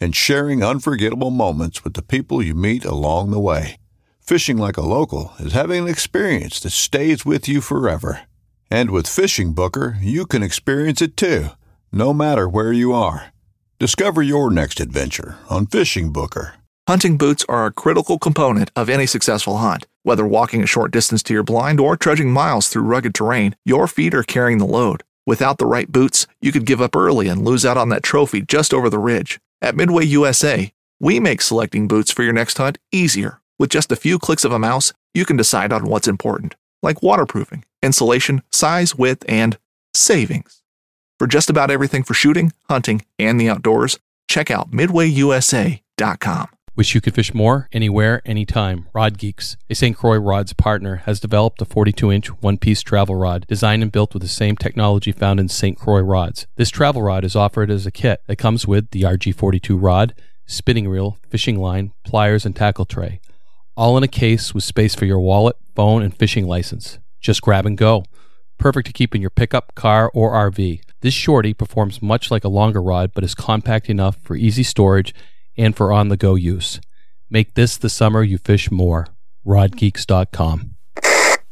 and sharing unforgettable moments with the people you meet along the way. Fishing like a local is having an experience that stays with you forever. And with Fishing Booker, you can experience it too, no matter where you are. Discover your next adventure on Fishing Booker. Hunting boots are a critical component of any successful hunt. Whether walking a short distance to your blind or trudging miles through rugged terrain, your feet are carrying the load. Without the right boots, you could give up early and lose out on that trophy just over the ridge. At Midway USA, we make selecting boots for your next hunt easier. With just a few clicks of a mouse, you can decide on what's important, like waterproofing, insulation, size, width, and savings. For just about everything for shooting, hunting, and the outdoors, check out midwayusa.com. Wish you could fish more, anywhere, anytime. Rod Geeks, a St. Croix Rods partner, has developed a 42 inch one piece travel rod designed and built with the same technology found in St. Croix Rods. This travel rod is offered as a kit that comes with the RG42 rod, spinning reel, fishing line, pliers, and tackle tray. All in a case with space for your wallet, phone, and fishing license. Just grab and go. Perfect to keep in your pickup, car, or RV. This shorty performs much like a longer rod but is compact enough for easy storage and for on the go use. Make this the summer you fish more. RodGeeks.com.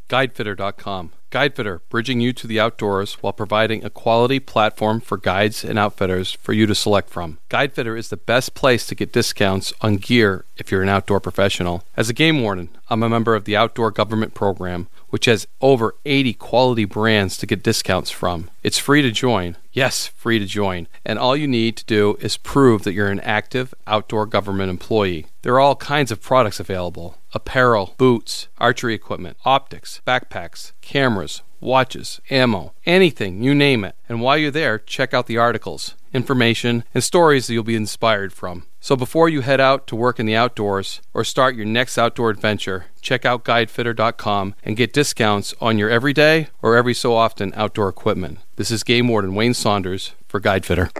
GuideFitter.com. GuideFitter, bridging you to the outdoors while providing a quality platform for guides and outfitters for you to select from. GuideFitter is the best place to get discounts on gear if you're an outdoor professional. As a game warden, I'm a member of the Outdoor Government Program, which has over 80 quality brands to get discounts from. It's free to join. Yes, free to join. And all you need to do is prove that you're an active outdoor government employee. There are all kinds of products available apparel, boots, archery equipment, optics, backpacks, cameras, watches, ammo, anything, you name it. And while you're there, check out the articles, information, and stories that you'll be inspired from. So before you head out to work in the outdoors or start your next outdoor adventure, check out guidefitter.com and get discounts on your everyday or every so often outdoor equipment. This is Game Warden Wayne Saunders for Guidefitter.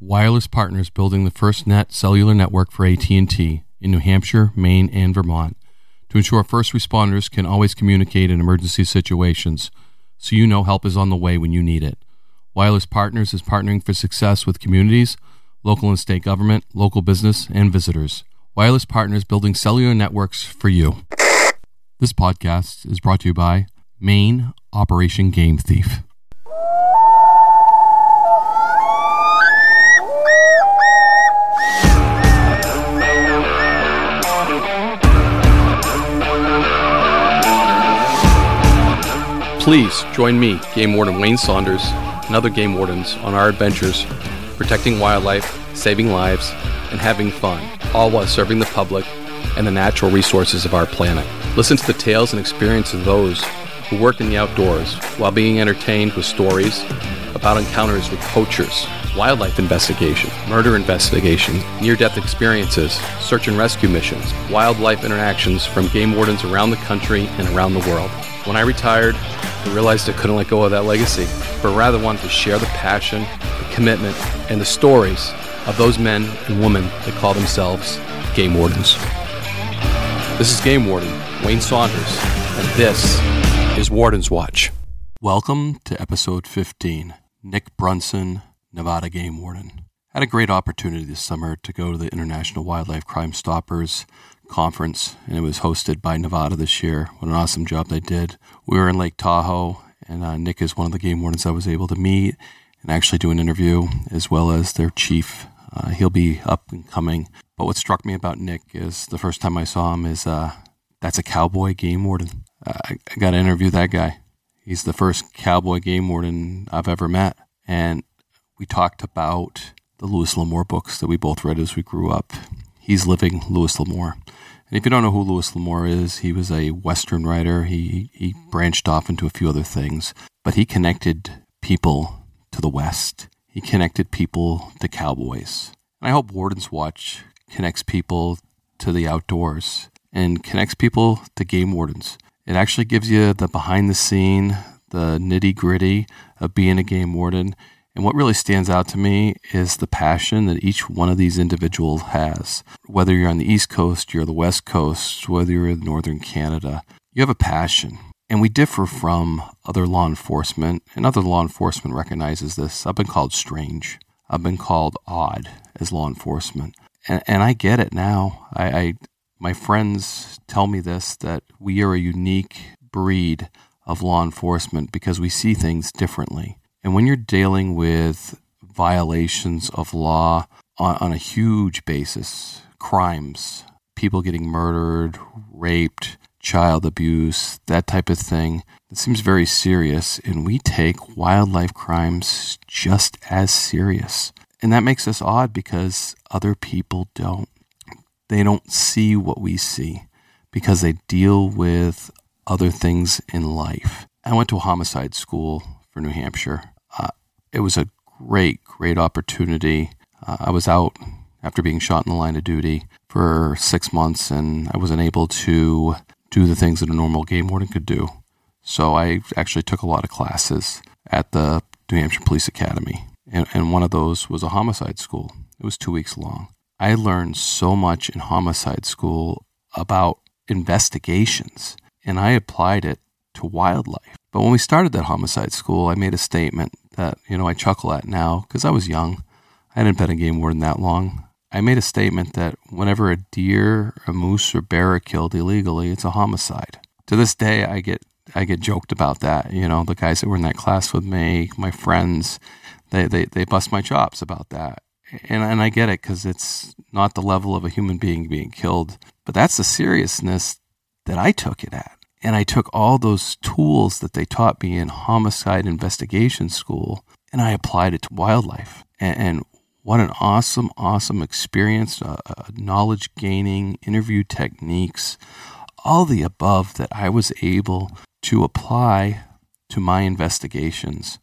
Wireless partners building the FirstNet cellular network for AT&T in New Hampshire, Maine, and Vermont to ensure first responders can always communicate in emergency situations so you know help is on the way when you need it. Wireless Partners is partnering for success with communities, local and state government, local business, and visitors. Wireless Partners building cellular networks for you. This podcast is brought to you by Maine Operation Game Thief. Please join me, Game Warden Wayne Saunders, and other game wardens on our adventures protecting wildlife, saving lives, and having fun, all while serving the public and the natural resources of our planet. Listen to the tales and experiences of those who work in the outdoors while being entertained with stories about encounters with poachers, wildlife investigation, murder investigation, near death experiences, search and rescue missions, wildlife interactions from game wardens around the country and around the world. When I retired, I realized I couldn't let go of that legacy, but rather wanted to share the passion, the commitment, and the stories of those men and women that call themselves game wardens. This is Game Warden Wayne Saunders, and this is Warden's Watch. Welcome to episode 15. Nick Brunson, Nevada Game Warden. Had a great opportunity this summer to go to the International Wildlife Crime Stoppers conference, and it was hosted by Nevada this year. What an awesome job they did. We were in Lake Tahoe, and uh, Nick is one of the game wardens I was able to meet and actually do an interview, as well as their chief. Uh, he'll be up and coming. But what struck me about Nick is the first time I saw him is uh, that's a cowboy game warden. I, I got to interview that guy. He's the first cowboy game warden I've ever met. And we talked about the Louis L'Amour books that we both read as we grew up. He's living Louis L'Amour. And if you don't know who Louis L'Amour is, he was a Western writer. He, he branched off into a few other things, but he connected people to the West. He connected people to cowboys. And I hope Warden's Watch connects people to the outdoors and connects people to game wardens. It actually gives you the behind the scene, the nitty gritty of being a game warden. And what really stands out to me is the passion that each one of these individuals has. Whether you're on the East Coast, you're the West Coast, whether you're in Northern Canada, you have a passion. And we differ from other law enforcement, and other law enforcement recognizes this. I've been called strange. I've been called odd as law enforcement. And, and I get it now. I, I my friends tell me this that we are a unique breed of law enforcement because we see things differently. And when you're dealing with violations of law on, on a huge basis, crimes, people getting murdered, raped, child abuse, that type of thing, it seems very serious. And we take wildlife crimes just as serious. And that makes us odd because other people don't. They don't see what we see because they deal with other things in life. I went to a homicide school for New Hampshire. Uh, it was a great, great opportunity. Uh, I was out after being shot in the line of duty for six months, and I wasn't able to do the things that a normal game warden could do. So I actually took a lot of classes at the New Hampshire Police Academy, and, and one of those was a homicide school. It was two weeks long. I learned so much in homicide school about investigations, and I applied it to wildlife. But when we started that homicide school, I made a statement that, you know, I chuckle at now because I was young. I hadn't been a game warden that long. I made a statement that whenever a deer, a moose, or bear are killed illegally, it's a homicide. To this day, I get I get joked about that. You know, the guys that were in that class with me, my friends, they they, they bust my chops about that. And and I get it because it's not the level of a human being being killed, but that's the seriousness that I took it at. And I took all those tools that they taught me in homicide investigation school and I applied it to wildlife. And, and what an awesome, awesome experience, uh, uh, knowledge gaining, interview techniques, all the above that I was able to apply to my investigations.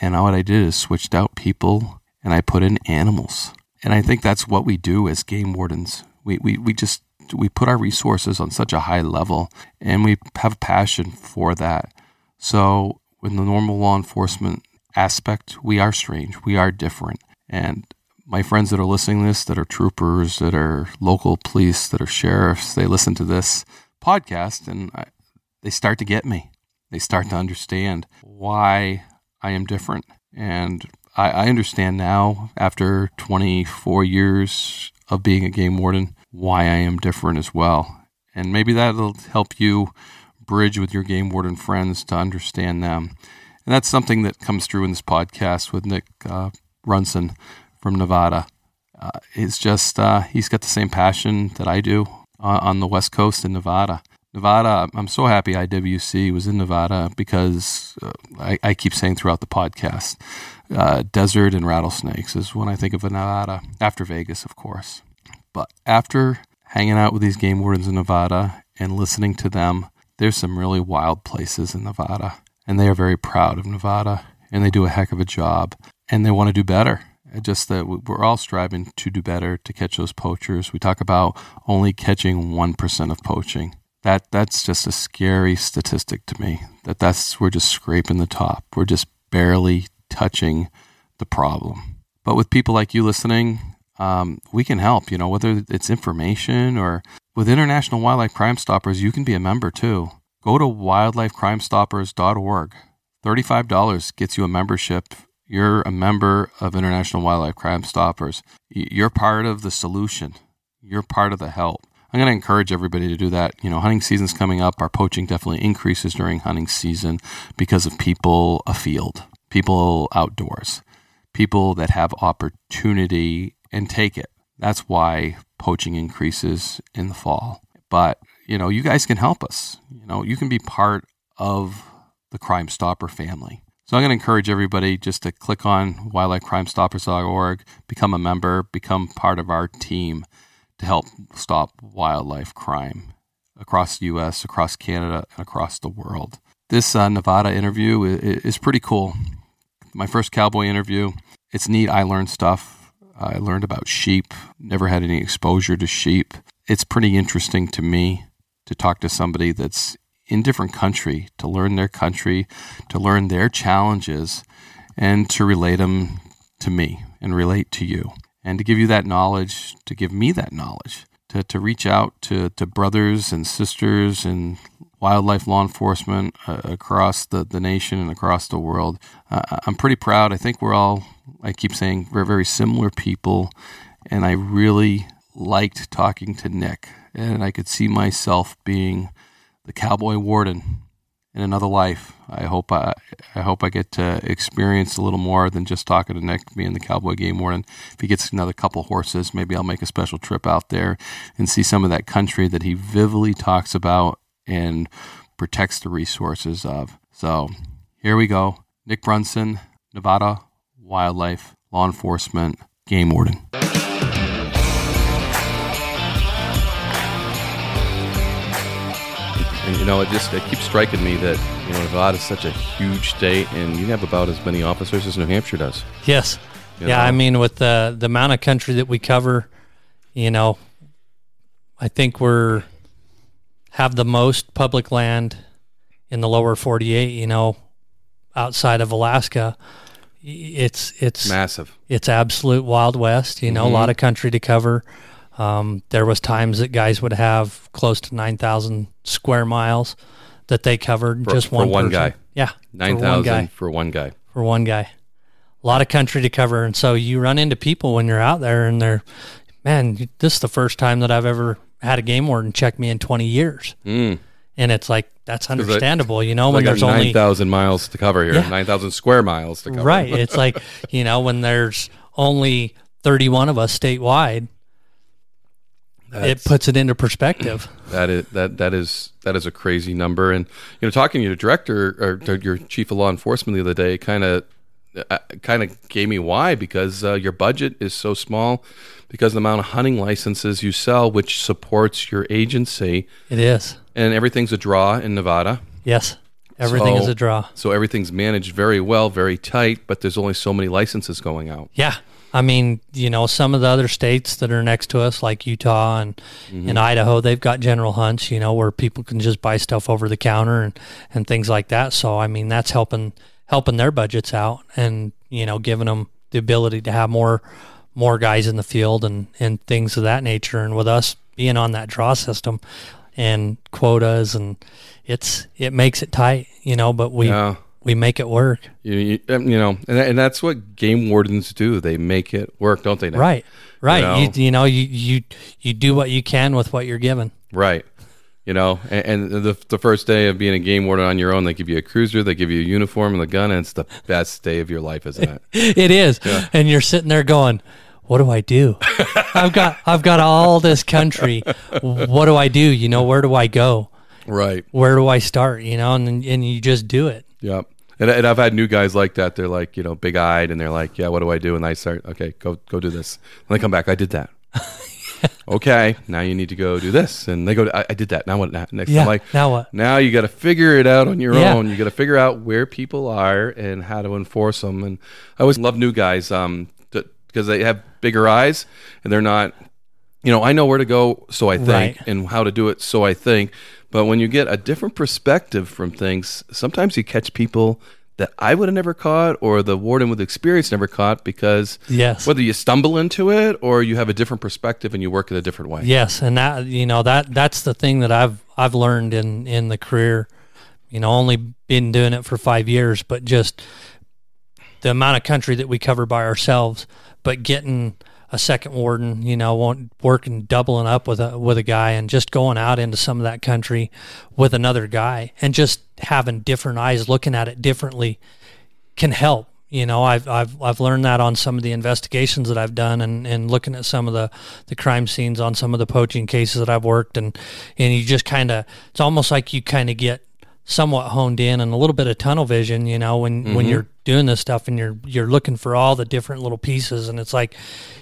And what I did is switched out people and I put in animals. And I think that's what we do as game wardens. We, we, we just we put our resources on such a high level and we have passion for that. So in the normal law enforcement aspect, we are strange. We are different. And my friends that are listening to this, that are troopers, that are local police, that are sheriffs, they listen to this podcast and I, they start to get me. They start to understand why I am different. And I, I understand now, after 24 years of being a game warden, why I am different as well. And maybe that'll help you bridge with your game warden friends to understand them. And that's something that comes through in this podcast with Nick uh, Brunson from Nevada. Uh, it's just uh, he's got the same passion that I do uh, on the West Coast in Nevada. Nevada, I'm so happy IWC was in Nevada because uh, I, I, keep saying throughout the podcast, uh, desert and rattlesnakes is when I think of Nevada, after Vegas, of course. But after hanging out with these game wardens in Nevada and listening to them, there's some really wild places in Nevada. And they are very proud of Nevada and they do a heck of a job and they want to do better just that we're all striving to do better to catch those poachers. We talk about only catching 1% of poaching. That that's just a scary statistic to me. That that's we're just scraping the top. We're just barely touching the problem. But with people like you listening, um, we can help. You know, whether it's information or with International Wildlife Crime Stoppers, you can be a member too. Go to wildlifecrimestoppers.org. $35 gets you a membership you're a member of International Wildlife Crime Stoppers. You're part of the solution. You're part of the help. I'm going to encourage everybody to do that. You know, hunting season's coming up. Our poaching definitely increases during hunting season because of people afield, people outdoors, people that have opportunity and take it. That's why poaching increases in the fall. But, you know, you guys can help us. You know, you can be part of the Crime Stopper family. So I'm going to encourage everybody just to click on wildlifecrimestoppers.org, become a member, become part of our team to help stop wildlife crime across the U.S., across Canada, and across the world. This uh, Nevada interview is, is pretty cool. My first cowboy interview. It's neat. I learned stuff. I learned about sheep. Never had any exposure to sheep. it's pretty interesting to me to talk to somebody that's in different country to learn their country, to learn their challenges, and to relate them to me and relate to you, and to give you that knowledge, to give me that knowledge, to, to reach out to, to brothers and sisters and wildlife law enforcement uh, across the, the nation and across the world. Uh, I'm pretty proud. I think we're all, I keep saying, we're very similar people, and I really liked talking to Nick, and I could see myself being the cowboy warden in another life. I hope I, I hope I get to experience a little more than just talking to Nick, being the cowboy game warden. If he gets another couple horses, maybe I'll make a special trip out there and see some of that country that he vividly talks about and protects the resources of. So here we go. Nick Brunson, Nevada Wildlife Law Enforcement Game Warden. And you know, it just it keeps striking me that you know Nevada is such a huge state, and you have about as many officers as New Hampshire does. Yes. You yeah, know? I mean, with the the amount of country that we cover, you know, I think we're have the most public land in the lower 48. You know, outside of Alaska, it's it's massive. it's absolute wild west. You know, Mhm. a lot of country to cover. Um, there was times that guys would have close to nine thousand square miles that they covered For- just for one one guy. Yeah, Nine for one guy thousand for one guy. for one guy. A lot of country to cover, and so you run into people when you're out there, and they're, man, this is the first time that I've ever had a game warden check me in 20 years, Mm. and it's like that's understandable, you know, when there's nine only thousand miles to cover here. Yeah. Nine thousand square miles to cover. right. It's like you know when there's only 31 of us statewide, it puts it into perspective. That is that that is that is a crazy number. And you know, talking to your director or to your chief of law enforcement the other day, kind of uh, kind of gave me why because uh, your budget is so small because of the amount of hunting licenses you sell, which supports your agency, It is. and everything's a draw in Nevada. Yes, everything is a draw. So everything's managed very well, very tight, but there's only so many licenses going out. Yeah. I mean, you know, some of the other states that are next to us, like Utah and, mm-hmm. and Idaho, they've got general hunts, you know, where people can just buy stuff over the counter and, and things like that. So, I mean, that's helping helping their budgets out and, you know, giving them the ability to have more more guys in the field and, and things of that nature. And with us being on that draw system and quotas and it's it makes it tight, you know, but we Yeah. we make it work. You, you, um, you know, and, and that's what game wardens do. They make it work, don't they? Nick? Right. Right. know? You, you know, you, you you do what you can with what you're given. Right. You know, and, and the the first day of being a game warden on your own, they give you a cruiser, they give you a uniform and a gun, and it's the best day of your life, isn't it? It is. And you're sitting there going, What do I do? I've got I've got all this country. What do I do? You know, where do I go? right. Where do I start? You know, and and you just do it. Yep. And, and I've had new guys like that. They're like, you know, big eyed, and they're like, "Yeah, what do I do?" And I start, "Okay, go go do this." And they come back, "I did that." okay, now you need to go do this, and they go, I, "I did that." Now what? Now, next, Yeah. I'm like, now what? Now you got to figure it out on your Yeah. own. You got to figure out where people are and how to enforce them. And I always love new guys um, because they have bigger eyes and they're not. You know, I know where to go, so I think, Right. and how to do it, so I think. But when you get a different perspective from things, sometimes you catch people that I would have never caught, or the warden with experience never caught, because Yes. whether you stumble into it or you have a different perspective and you work in a different way. Yes, and that you know that that's the thing that I've I've learned in in the career. You know, only been doing it for five years, but just the amount of country that we cover by ourselves, but getting a second warden, you know, working doubling up with a with a guy and just going out into some of that country with another guy and just having different eyes looking at it differently can help. You know, I've I've I've learned that on some of the investigations that I've done and, and looking at some of the, the crime scenes on some of the poaching cases that I've worked and and you just kind of it's almost like you kind of get somewhat honed in and a little bit of tunnel vision, you know, when when mm-hmm. you're doing this stuff and you're you're looking for all the different little pieces and it's like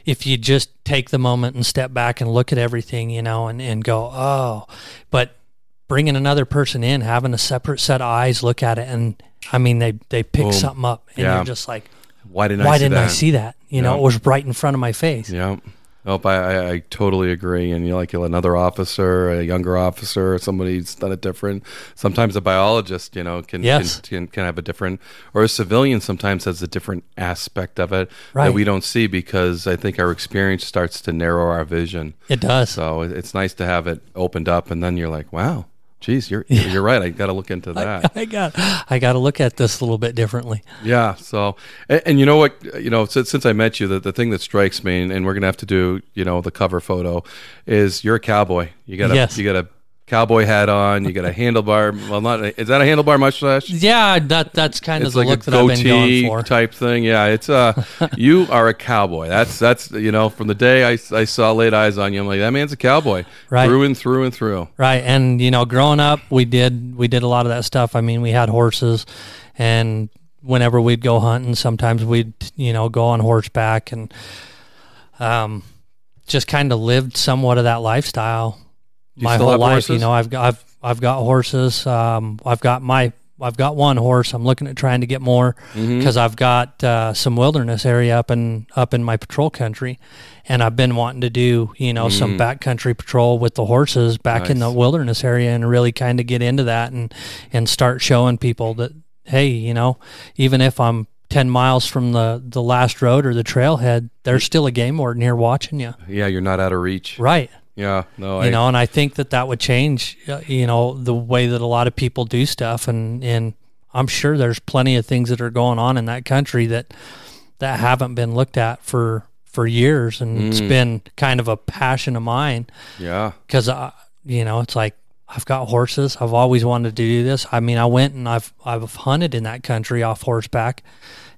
if you just take the moment and step back and look at everything, you know, and and go, "Oh." But bringing another person in, having a separate set of eyes look at it, and I mean they they pick Boom. something up, and Yeah. you're just like, Why didn't I why see didn't I that? see that? You know, it was right in front of my face. Yeah. Nope, I, I, totally agree. And you know, like another officer, a younger officer, somebody who's done it different. Sometimes a biologist, you know, can, Yes. can, can can have a different, or a civilian sometimes has a different aspect of it Right. that we don't see because I think our experience starts to narrow our vision. It does. So it's nice to have it opened up, and then you're like, wow, geez, you're you're right. I got to look into that. I got I got to look at this a little bit differently. Yeah. So, and, and you know what? You know, since, since I met you, the, the thing that strikes me, and, and we're gonna have to do, you know, the cover photo, is you're a cowboy. You got a Yes. you got a cowboy hat on. You got a handlebar. Well, not is that a handlebar mustache? Yeah, that that's kind It's of the like look that I've been going for. type thing. Yeah, it's uh, you are a cowboy. That's that's you know, from the day I, I saw laid eyes on you, I'm like that man's a cowboy, Right. Through and through and through. Right, and you know, growing up, we did we did a lot of that stuff. I mean, we had horses, and whenever we'd go hunting, sometimes we'd you know go on horseback and um, just kind of lived somewhat of that lifestyle You my whole life. You know, I've got I've I've got horses. Um, I've got my I've got one horse. I'm looking at trying to get more Mm-hmm. because I've got uh, some wilderness area up in up in my patrol country, and I've been wanting to do you know some backcountry patrol with the horses back in the Mm. Wilderness area and really kind of get into that and and start showing people that hey you know even if I'm 10 miles from the the last road or the trailhead there's still a game warden here watching you Yeah, you're not out of reach. right Yeah. No. you I, know and i think that that would change uh, you know the way that a lot of people do stuff and and i'm sure there's plenty of things that are going on in that country that that haven't been looked at for for years and it's been kind of a passion of mine Yeah. because I, you know, it's like I've got horses. I've always wanted to do this. I mean, I went and I've I've hunted in that country off horseback,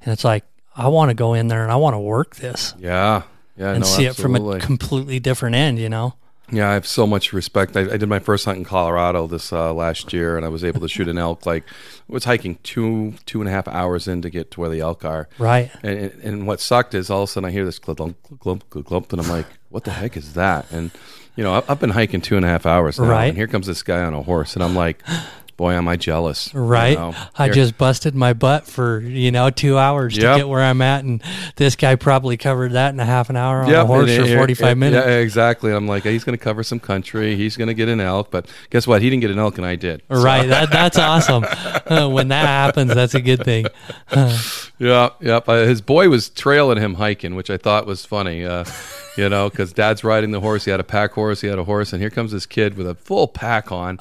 and it's like I want to go in there and I want to work this Yeah. Yeah. and no, see it from a completely different end. You know, Yeah, I have so much respect. I, I did my first hunt in Colorado this uh, last year, and I was able to shoot an elk. Like, I was hiking two two and a half hours in to get to where the elk are. right? And, and, what sucked is all of a sudden I hear this glump, glump, glump, glump, glump, and I'm like, what the heck is that? And, you know, I've, I've been hiking two and a half hours now, Right. and here comes this guy on a horse, and I'm like, boy, am I jealous. you Right. know? I just busted my butt for, you know, two hours Yep. to get where I'm at. And this guy probably covered that in a half an hour on Yep, a horse and- for and- 45 and- minutes. Yeah, exactly. I'm like, he's going to cover some country. He's going to get an elk, but guess what? He didn't get an elk, and I did. So- Right. That, that's awesome. Uh, when that happens, that's a good thing. Yeah, yep. Uh, his boy was trailing him hiking, which I thought was funny. Uh, you know, because dad's riding the horse. He had a pack horse. He had a horse, and here comes this kid with a full pack on.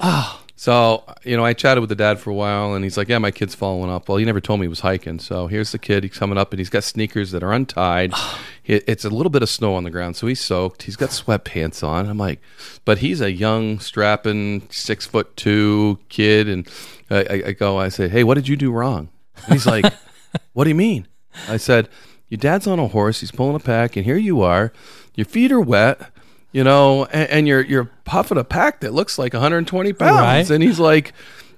So, you know, I chatted with the dad for a while, and he's like, "Yeah, my kid's following up." Well, he never told me he was hiking. So here's the kid. He's coming up, and he's got sneakers that are untied. It's a little bit of snow on the ground, so he's soaked. He's got sweatpants on. I'm like, but he's a young, strapping, six foot two kid, and I, I, go, I say, "Hey, what did you do wrong?" And he's like, "What do you mean?" I said, "Your dad's on a horse. He's pulling a pack, and here you are. Your feet are wet." You know, and, and you're you're puffing a pack that looks like 120 pounds, Right. and he's like,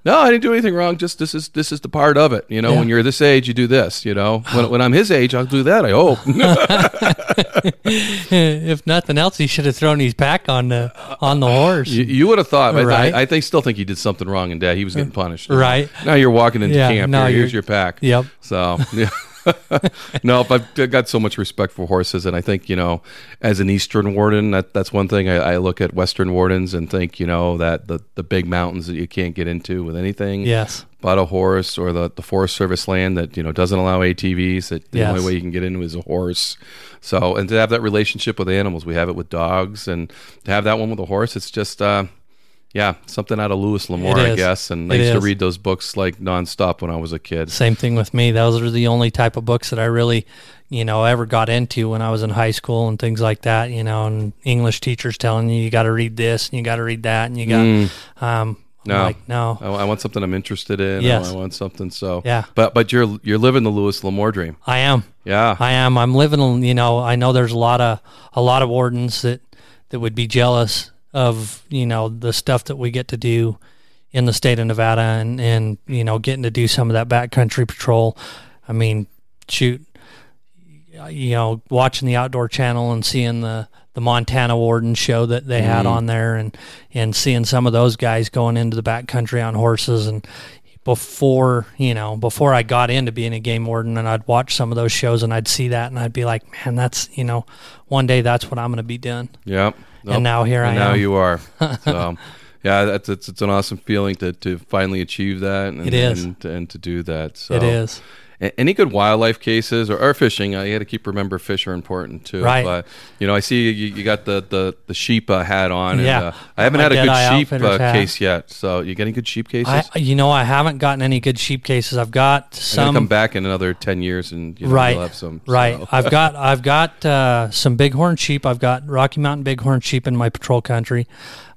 "No, I didn't do anything wrong. Just this is this is the part of it. You know, Yeah. when you're this age, you do this. You know, when when I'm his age, I'll do that. I hope." if nothing else, he should have thrown his pack on the on the horse. you, you would have thought. Right. I, I think still think he did something wrong, and dad he was getting punished. Right. now, you're walking into Yeah, camp. now Here, here's your pack. Yep. So yeah. no, but I've got so much respect for horses, and I think you know, as an Eastern warden, that that's one thing I, I look at Western wardens and think you know that the the big mountains that you can't get into with anything Yes. but a horse, or the the Forest Service land that you know doesn't allow ATVs. That the Yes. only way you can get into is a horse. So, and to have that relationship with animals, we have it with dogs, and to have that one with a horse, it's just. uh yeah, something out of Louis L'Amour, It I guess. And I It used to read those books like nonstop when I was a kid. Same thing with me. Those are the only type of books that I really, you know, ever got into when I was in high school and things like that. You know, and English teachers telling you you got to read this and you got to read that and you got. Um, Mm. No. like no, I, I want something I'm interested in. Yes. I want something so. Yeah. But but you're you're living the Louis L'Amour dream. I am. Yeah. I am. I'm living. You know, I know there's a lot of a lot of wardens that that would be jealous of you know the stuff that we get to do in the state of Nevada and and you know getting to do some of that backcountry patrol. I mean, shoot, you know, watching the outdoor channel and seeing the the Montana Warden show that they had mm-hmm. on there and and seeing some of those guys going into the backcountry on horses and before you know before I got into being a game warden and I'd watch some of those shows and I'd see that and I'd be like man that's you know one day that's what I'm going to be doing Yeah. And now here and I now am you are. So, yeah, that's it's, it's an awesome feeling to, to finally achieve that. And, It is. and, and to do that. So it is Any good wildlife cases or, or fishing? Uh, you got to keep remember fish are important too. Right. But you know, I see you, you got the the the sheep uh, hat on. Yeah. And, uh, I haven't had a good sheep uh, case yet. So you getting good sheep cases? I you know I haven't gotten any good sheep cases I've got some come back in another ten years and you know, right you'll have some. right so. I've got I've got uh, some bighorn sheep I've got Rocky Mountain bighorn sheep in my patrol country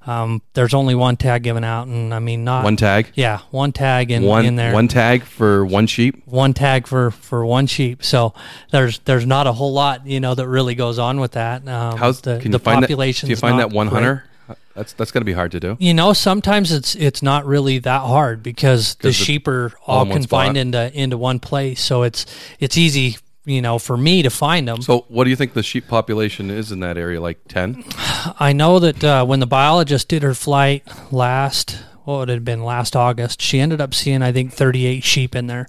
um, there's only one tag given out and I mean not one tag. yeah one tag in, one in there one tag for one sheep. one tag for for one sheep. So there's there's not a whole lot you know that really goes on with that. Um, How's the can the you find that? population? Do you find that one hunter? That's that's gonna be hard to do. You know, sometimes it's it's not really that hard because the sheep are all all in one confined spot. into into one place. So it's it's easy you know for me to find them. So, what do you think the sheep population is in that area? Like ten? I know that uh, when the biologist did her flight last, what would it have been last August, she ended up seeing I think 38 sheep in there.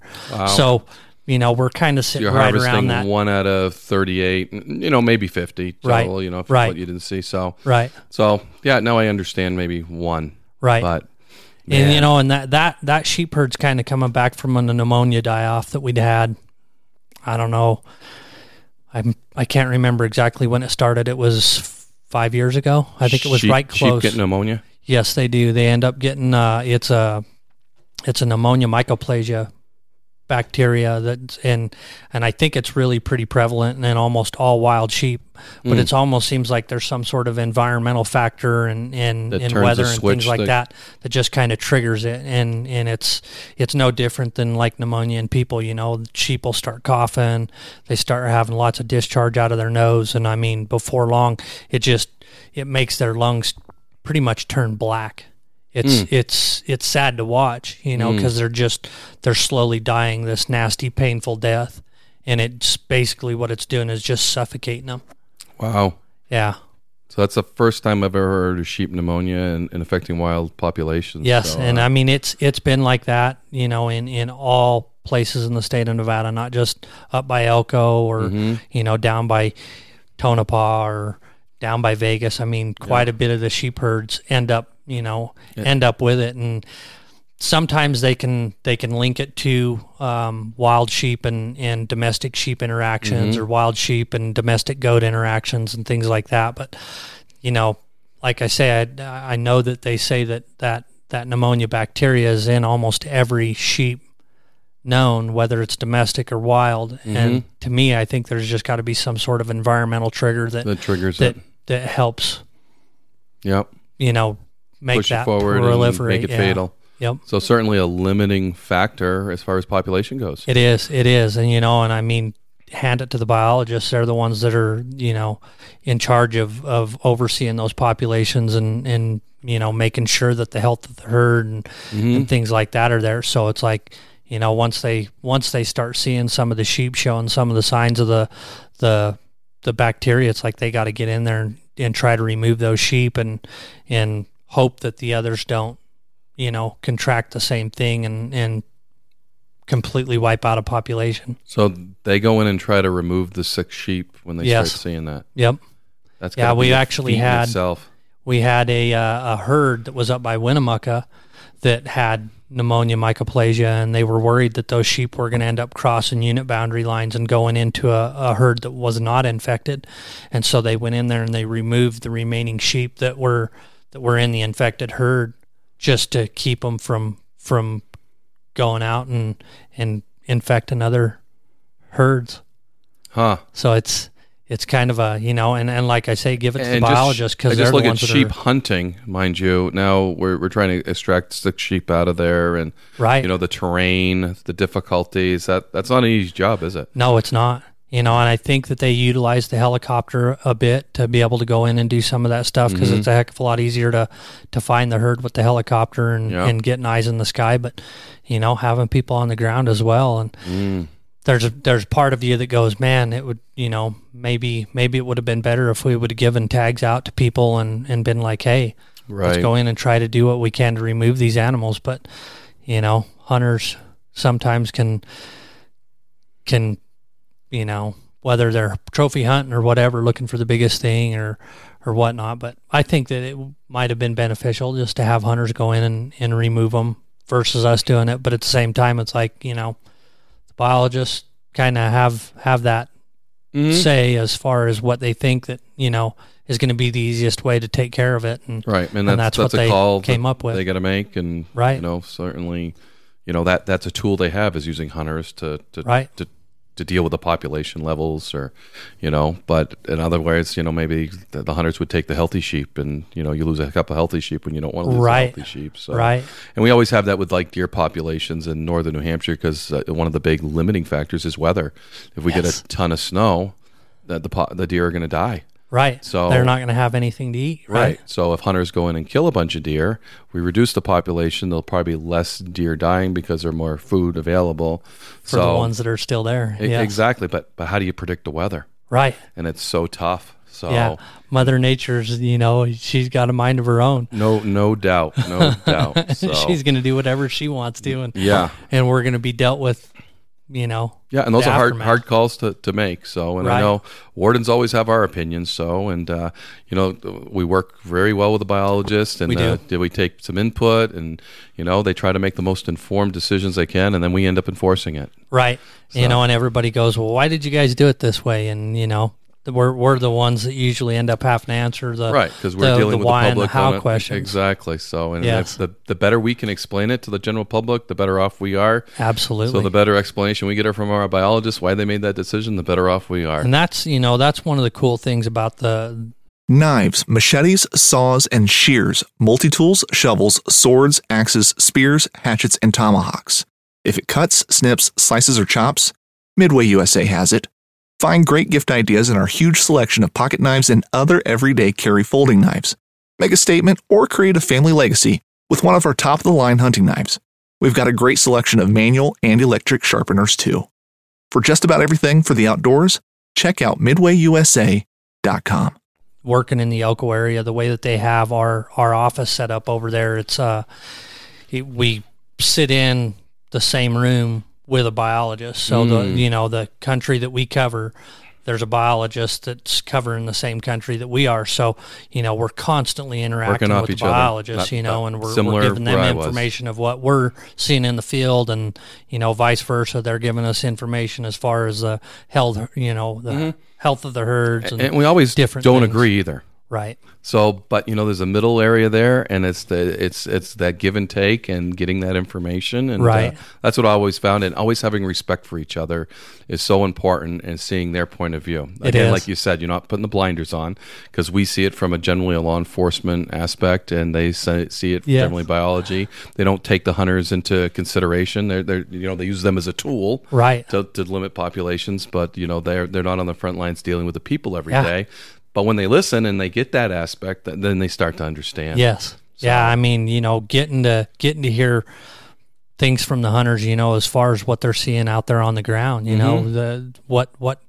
So you know we're kind of sitting You're right around that. one out of thirty-eight. You know, maybe fifty. Right. You know, for Right. what you didn't see. So, Right, so yeah. Now I understand. Maybe one. right. But And you know, and that that that sheep herd's kind of coming back from a pneumonia die off that we'd had. I don't know. I'm I can't remember exactly when it started. It was five years ago. I think it was sheep, right close. Sheep get pneumonia. yes, they do. They end up getting uh, it's a it's a pneumonia mycoplasma bacteria that's in and I think it's really pretty prevalent in almost all wild sheep. But Mm. it's almost seems like there's some sort of environmental factor and and, in, and turns weather and things like that- that that just kind of triggers it and and it's it's no different than like pneumonia in people, you know. Sheep will start coughing, they start having lots of discharge out of their nose and I mean before long it just it makes their lungs pretty much turn black. It's it's it's sad to watch, you know, because they're just they're slowly dying this nasty, painful death, and it's basically what it's doing is just suffocating them. Wow. Yeah. So that's the first time I've ever heard of sheep pneumonia and, and affecting wild populations. Yes, So, and uh, I mean it's it's been like that, you know, in in all places in the state of Nevada, not just up by Elko or Mm-hmm. you know down by Tonopah or down by Vegas. I mean, quite a bit of the sheep herds end up, you know, end up with it, and sometimes they can they can link it to um, wild sheep and, and domestic sheep interactions Mm-hmm. or wild sheep and domestic goat interactions and things like that. But you know, like I say, I, I know that they say that that that pneumonia bacteria is in almost every sheep known, whether it's domestic or wild. Mm-hmm. And to me, I think there's just got to be some sort of environmental trigger that that triggers that it. that helps Yep. you know make Push that it forward and make it yeah. fatal. Yep. So certainly a limiting factor as far as population goes. It is. It is. And, you know, and I mean, hand it to the biologists. They're the ones that are, you know, in charge of, of overseeing those populations and, and, you know, making sure that the health of the herd and, Mm-hmm. and things like that are there. So it's like, you know, once they, once they start seeing some of the sheep showing some of the signs of the, the, the bacteria, it's like they got to get in there and, and try to remove those sheep and, and hope that the others don't, you know, contract the same thing and, and completely wipe out a population. So they go in and try to remove the sick sheep when they Yes. start seeing that. Yep. That's Yeah, we actually had- itself. We had a uh, a herd that was up by Winnemucca that had pneumonia mycoplasma, and they were worried that those sheep were going to end up crossing unit boundary lines and going into a, a herd that was not infected. And so they went in there and they removed the remaining sheep that were that were in the infected herd just to keep them from from going out and and infecting other herds. Huh. So it's it's kind of a you know, and, and like I say, give it to the And just- biologists I because they're just the look at sheep are hunting, mind you. Now we're we're trying to extract sick sheep out of there, and right. you know the terrain, the difficulties. That that's not an easy job, is it? no, it's not. You know, and I think that they utilize the helicopter a bit to be able to go in and do some of that stuff because Mm-hmm. it's a heck of a lot easier to to find the herd with the helicopter and, Yeah. and getting eyes in the sky. But you know, having people on the ground as well, and Mm. there's a, there's part of you that goes, man, it would you know maybe maybe it would have been better if we would have given tags out to people and and been like, hey, Right. let's go in and try to do what we can to remove these animals. But you know, hunters sometimes can can you know whether they're trophy hunting or whatever, looking for the biggest thing or or whatnot. But I think that it might have been beneficial just to have hunters go in and, and remove them versus us doing it. But at the same time, it's like you know, the biologists kind of have have that Mhm. say as far as what they think that you know is going to be the easiest way to take care of it. And Right, and And that's, that's what they call came up with. They got to make, and Right. you know, certainly, you know that that's a tool they have is using hunters to to Right. to, to deal with the population levels, or you know. But in other words, you know, maybe the, the hunters would take the healthy sheep, and you know, you lose a couple healthy sheep when you don't want to lose Right. the healthy sheep. So Right. and we always have that with like deer populations in northern New Hampshire because uh, one of the big limiting factors is weather. If we Yes. get a ton of snow, that the the deer are going to die. Right, So- they're not going to have anything to eat. Right. So if hunters go in and kill a bunch of deer, we reduce the population. There'll probably be less deer dying because there's more food available For so, the ones that are still there. yeah. Exactly. But but how do you predict the weather? Right. And it's so tough. So Yeah. Mother Nature's, you know, she's got a mind of her own. no no doubt, no doubt. So she's going to do whatever she wants to, and yeah. and we're going to be dealt with, you know. Yeah, and those are hard aftermath. hard calls to, to make. So, and I know wardens always have our opinions. So, and uh, you know, we work very well with the biologist, and We do. Uh, we take some input, and you know, they try to make the most informed decisions they can, and then we end up enforcing it. Right. So- You know, and everybody goes, well, why did you guys do it this way? And, you know, we're, we're the ones that usually end up having to answer the right because we're the- dealing the with why the and the how on questions. exactly so and Yes. if the, the better we can explain it to the general public the better off we are Absolutely. so the better explanation we get from our biologists why they made that decision the better off we are and that's, you know, that's one of the cool things about the, Knives, machetes, saws, and shears, multi tools, shovels, swords, axes, spears, hatchets, and tomahawks. If it cuts, snips, slices, or chops, Midway USA has it. Find great gift ideas in our huge selection of pocket knives and other everyday carry folding knives. Make a statement or create a family legacy with one of our top of the line hunting knives. We've got a great selection of manual and electric sharpeners too. For just about everything for the outdoors, check out midwayusa.com. working in the Elko area, the way that they have our our office set up over there, it's uh, it, we sit in the same room with a biologist. So the Mm. you know the country that we cover, there's a biologist that's covering the same country that we are. So you know we're constantly interacting with the biologists, you know, and we're, we're giving them where I was. information of what we're seeing in the field, and you know vice versa. They're giving us information as far as the health, you know, the health of the herds, and, Mm-hmm. and we always different don't things. agree either right. So, but you know, there's a middle area there, and it's the it's it's that give and take and getting that information, and Right. uh, that's what I always found. And always having respect for each other is so important, and seeing their point of view. It Again, is. like you said, you're not putting the blinders on because we see it from a generally a law enforcement aspect, and they see it Yes. generally biology. They don't take the hunters into consideration. They're they're you know they use them as a tool, Right. to, to limit populations, but you know they're they're not on the front lines dealing with the people every day. But when they listen and they get that aspect, then they start to understand. Yes. Yeah, I mean, you know, getting to getting to hear things from the hunters, you know, as far as what they're seeing out there on the ground, you know, Mm-hmm. the what what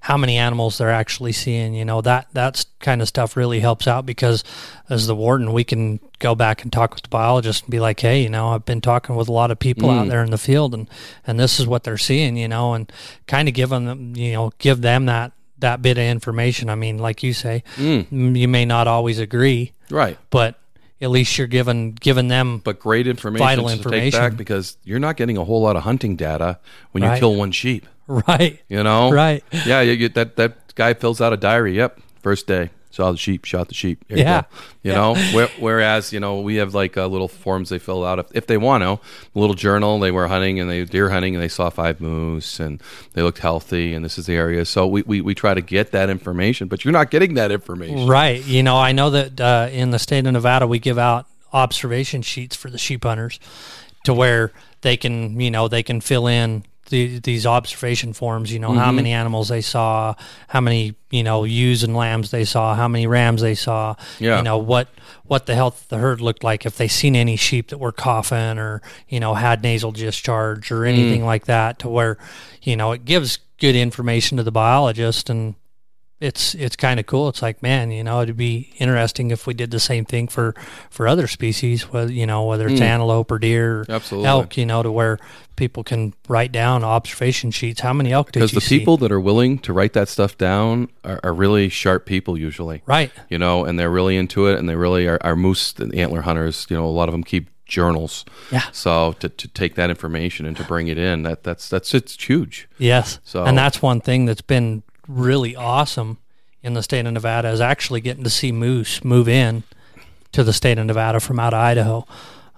how many animals they're actually seeing, you know, that that's kind of stuff really helps out because as the warden, we can go back and talk with the biologist and be like, "Hey, you know, I've been talking with a lot of people Mm. out there in the field and and this is what they're seeing, you know, and kind of give them, you know, give them that that bit of information. I mean, like you say, Mm. you may not always agree, Right. but at least you're giving giving them But great information Vital to take information. back because you're not getting a whole lot of hunting data when you Right. kill one sheep. right, You know, right, Yeah, you, you, that that guy fills out a diary. Yep, first day saw the sheep, shot the sheep. Here you Yeah. go. you know. Where, whereas you know we have like uh, little forms they fill out if, if they want to. A little journal. They were hunting and they deer hunting and they saw five moose and they looked healthy and this is the area. So we, we, we try to get that information, but you're not getting that information. right. You know, I know that uh, in the state of Nevada we give out observation sheets for the sheep hunters to where they can you know they can fill in the, these observation forms. You know how mm-hmm. many animals they saw, how many you know ewes and lambs they saw, how many rams they saw. Yeah. You know what what the health of the herd looked like if they seen any sheep that were coughing or you know had nasal discharge or mm. anything like that. To where you know it gives good information to the biologist and it's it's kind of cool. It's like, man, you know, it'd be interesting if we did the same thing for for other species, whether you know whether it's hmm. antelope or deer, or. Absolutely. elk, you know, to where people can write down observation sheets. How many elk did you see? Because the people that are willing to write that stuff down are, are really sharp people usually. right? You know, and they're really into it and they really are, are moose and antler hunters. You know, a lot of them keep journals. Yeah. So to, to take that information and to bring it in, that that's that's it's huge. Yes. So- and that's one thing that's been really awesome in the state of Nevada is actually getting to see moose move in to the state of Nevada from out of Idaho.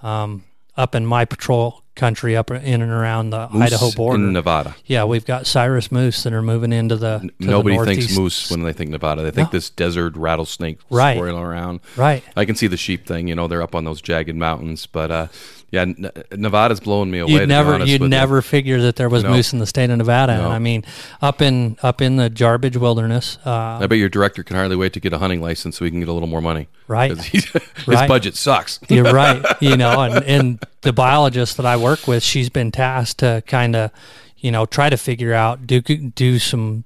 Um, up in my patrol country, up in and around the Moose Idaho border. in Nevada. yeah, we've got Shiras moose that are moving into the. to the Nobody thinks moose when they think Nevada. They think No. this desert rattlesnake Right. swirling around. Right. I can see the sheep thing. You know, they're up on those jagged mountains. But uh, yeah, Nevada's blowing me away. You'd never, you'd with you. never figure that there was No. moose in the state of Nevada. No. And I mean, up in up in the Jarbidge Wilderness, uh, I bet your director can hardly wait to get a hunting license so he can get a little more money. Right, his Right. budget sucks. You're right. You know, and, and the biologist that I work with, she's been tasked to kind of, you know, try to figure out do do some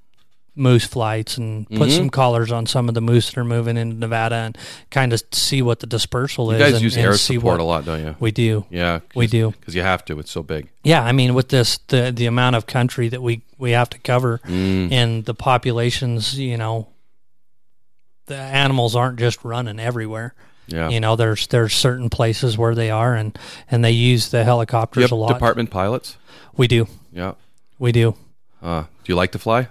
moose flights and put Mhm. some collars on some of the moose that are moving into Nevada and kind of see what the dispersal You is. guys and, use and air support a lot, don't you? we do. Yeah, We do. because you have to. It's so big. Yeah, I mean, with this the the amount of country that we we have to cover Mm. and the populations, you know, the animals aren't just running everywhere. Yeah. You know, there's there's certain places where they are, and and they use the helicopters you have a lot. department pilots? We do, Yeah. we do. Uh, do you like to fly?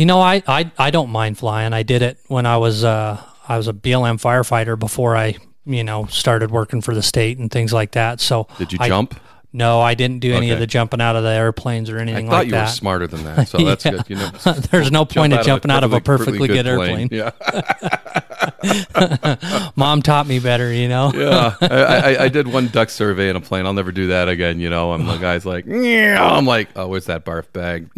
You know, I, I I don't mind flying. I did it when I was uh I was a BLM firefighter before I you know started working for the state and things like that. So Did you I- jump? No, I didn't do any of the jumping out of the airplanes or anything like that. I thought like you that. were smarter than that, so that's Yeah. good. You know, There's no point of jumping out of a perfectly good plane. airplane. Yeah, Mom taught me better, you know. yeah. I, I, I did one duck survey in a plane. I'll never do that again. You know, I'm the guy's like, "Yeah." I'm like, oh, where's that barf bag?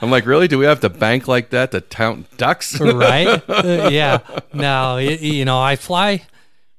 I'm like, really? Do we have to bank like that to count ducks? right? Uh, yeah. No, y- you know, I fly.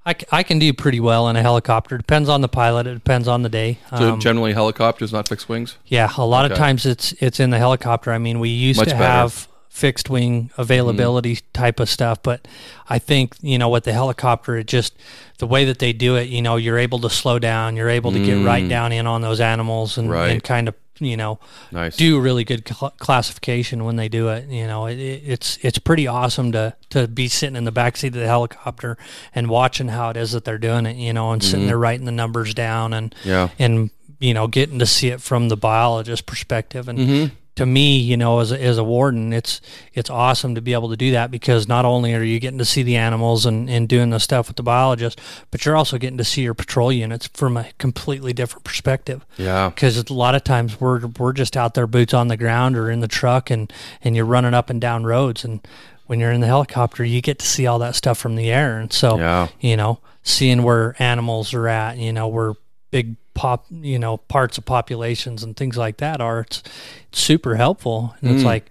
I, I can do pretty well in a helicopter. Depends on the pilot. It depends on the day. so Um, generally, helicopters, not fixed wings. yeah, a lot of times it's it's in the helicopter. I mean, we used Much to better. Have fixed wing availability type of stuff, but I think you know with the helicopter, it just the way that they do it. You know, you're able to slow down. You're able to get right down in on those animals and, Mm. Right. and kind of you know Nice. do really good cl- classification when they do it. You know, it, it, it's it's pretty awesome to to be sitting in the backseat of the helicopter and watching how it is that they're doing it. You know, and sitting there writing the numbers down and Yeah. and you know getting to see it from the biologist perspective and. Mm-hmm. To me, you know, as a, as a warden, it's it's awesome to be able to do that because not only are you getting to see the animals and, and doing the stuff with the biologist, but you're also getting to see your patrol units from a completely different perspective Yeah. because a lot of times we're we're just out there boots on the ground or in the truck and and you're running up and down roads and when you're in the helicopter you get to see all that stuff from the air and so Yeah. you know seeing where animals are at you know where big pop you know parts of populations and things like that are it's, it's super helpful and it's Mm. like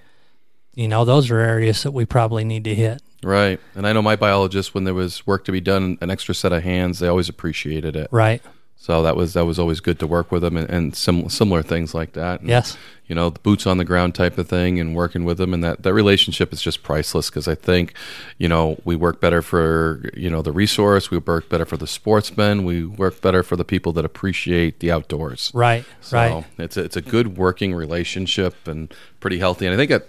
you know those are areas that we probably need to hit Right. And I know my biologists, when there was work to be done, an extra set of hands, they always appreciated it. right So that was that was always good to work with them and, and sim- similar things like that. And, yes You know, the boots on the ground type of thing and working with them. And that, that relationship is just priceless because I think, you know, we work better for, you know, the resource. We work better for the sportsmen. We work better for the people that appreciate the outdoors. right So right it's a, it's a good working relationship and pretty healthy. And I think it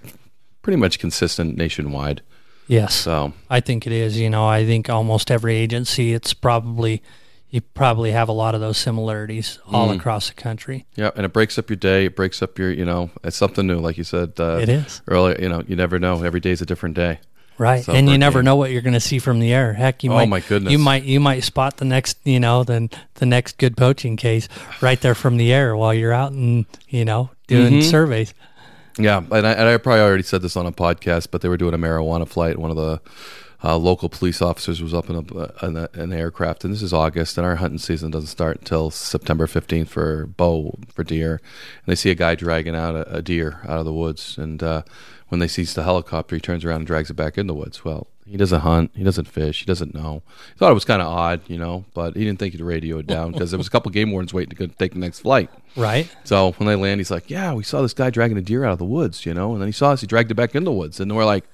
pretty much consistent nationwide. yes So I think it is. You know, I think almost every agency, it's probably you probably have a lot of those similarities all Mm. across the country. yeah, and it breaks up your day. It breaks up your, you know, it's something new, like you said. Uh, It is. earlier. You know, you never know. Every day's a different day. Right, So and you never know what you're going to see from the air. Heck, you Oh, might, my goodness. you might, you might spot the next, you know, the the next good poaching case right there from the air while you're out and you know doing Mhm. surveys. Yeah, and I, and I probably already said this on a podcast, but they were doing a marijuana flight. One of the uh, local police officers was up in, a, in a, an aircraft, and this is August, and our hunting season doesn't start until September 15th for bow for deer. And they see a guy dragging out a, a deer out of the woods, and uh, when they sees the helicopter, he turns around and drags it back in the woods. Well, he He doesn't hunt. He doesn't fish. He doesn't know. He thought it was kind of odd, you know, but he didn't think he'd radio it down because there was a couple game wardens waiting to take the next flight. Right. So when they land, he's like, "Yeah, we saw this guy dragging a deer out of the woods, you know." And then he saw us. He dragged it back in the woods, and we're like,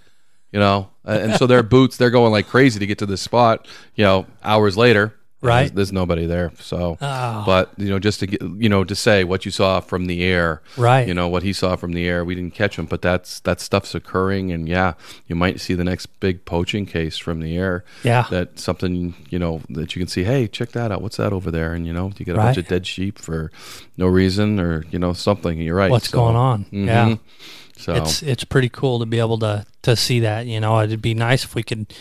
you know, and so their boots, they're going like crazy to get to this spot. You know, hours later, Right. There's, there's nobody there. So, Oh. but you know, just to get, you know, to say what you saw from the air, Right. You know what he saw from the air. We didn't catch him, but that's that stuff's occurring, and yeah, you might see the next big poaching case from the air. Yeah. that something you know that you can see. Hey, check that out. What's that over there? And you know, you get a bunch of dead sheep for no reason, or you know, something. You're right. What's So, going on? mhm. Yeah. So It's it's pretty cool to be able to to see that. You know, it'd be nice if we could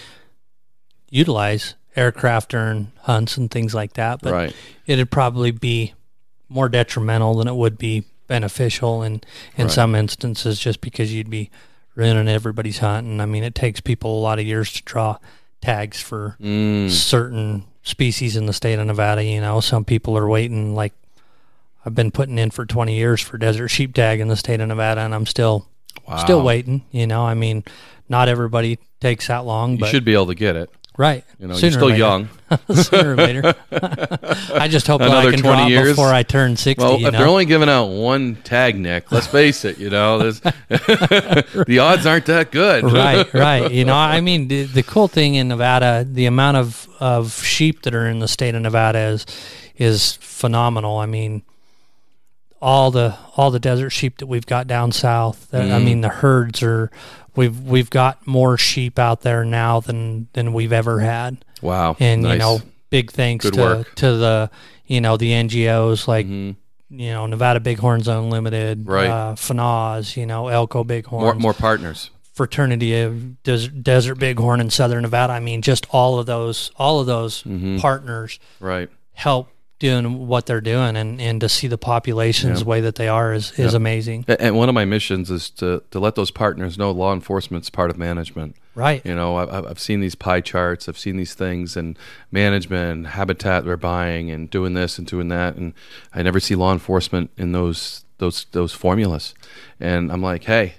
utilize aircraft during hunts and things like that. But right. it'd probably be more detrimental than it would be beneficial in in Right. some instances just because you'd be ruining everybody's hunt and I mean it takes people a lot of years to draw tags for Mm. certain species in the state of Nevada, you know. Some people are waiting like I've been putting in for 20 years for desert sheep tag in the state of Nevada and I'm still Wow. still waiting, you know. I mean, not everybody takes that long, You but should be able to get it. right. You know, Sooner you're still later. young. Sooner or later. I just hope that I Another can 20 draw years? before I turn 60, Well, you if know. they're only giving out one tag, Nick, let's face it, you know, there's, the odds aren't that good. right, right. You know, I mean, the, the cool thing in Nevada, the amount of, of sheep that are in the state of Nevada is is phenomenal. I mean, all the all the desert sheep that we've got down south. that- I Mm. mean, the herds are we've we've got more sheep out there now than than we've ever had. Wow. And nice. you know, big thanks Good to work. to the you know the NGOs like Mhm. you know Nevada Bighorns Unlimited, Right. Uh, FNAS, you know Elko Bighorns, more, more partners. fraternity of Des- Desert Bighorn in Southern Nevada. I mean, just all of those, all of those Mhm. partners Right. help doing what they're doing, and, and to see the populations the way that they are is, is Yeah. amazing. And one of my missions is to, to let those partners know law enforcement's part of management. Right. You know, I- I've, I've seen these pie charts, I've seen these things, and management, habitat they're buying, and doing this and doing that, and I never see law enforcement in those those those formulas. And I'm like, hey,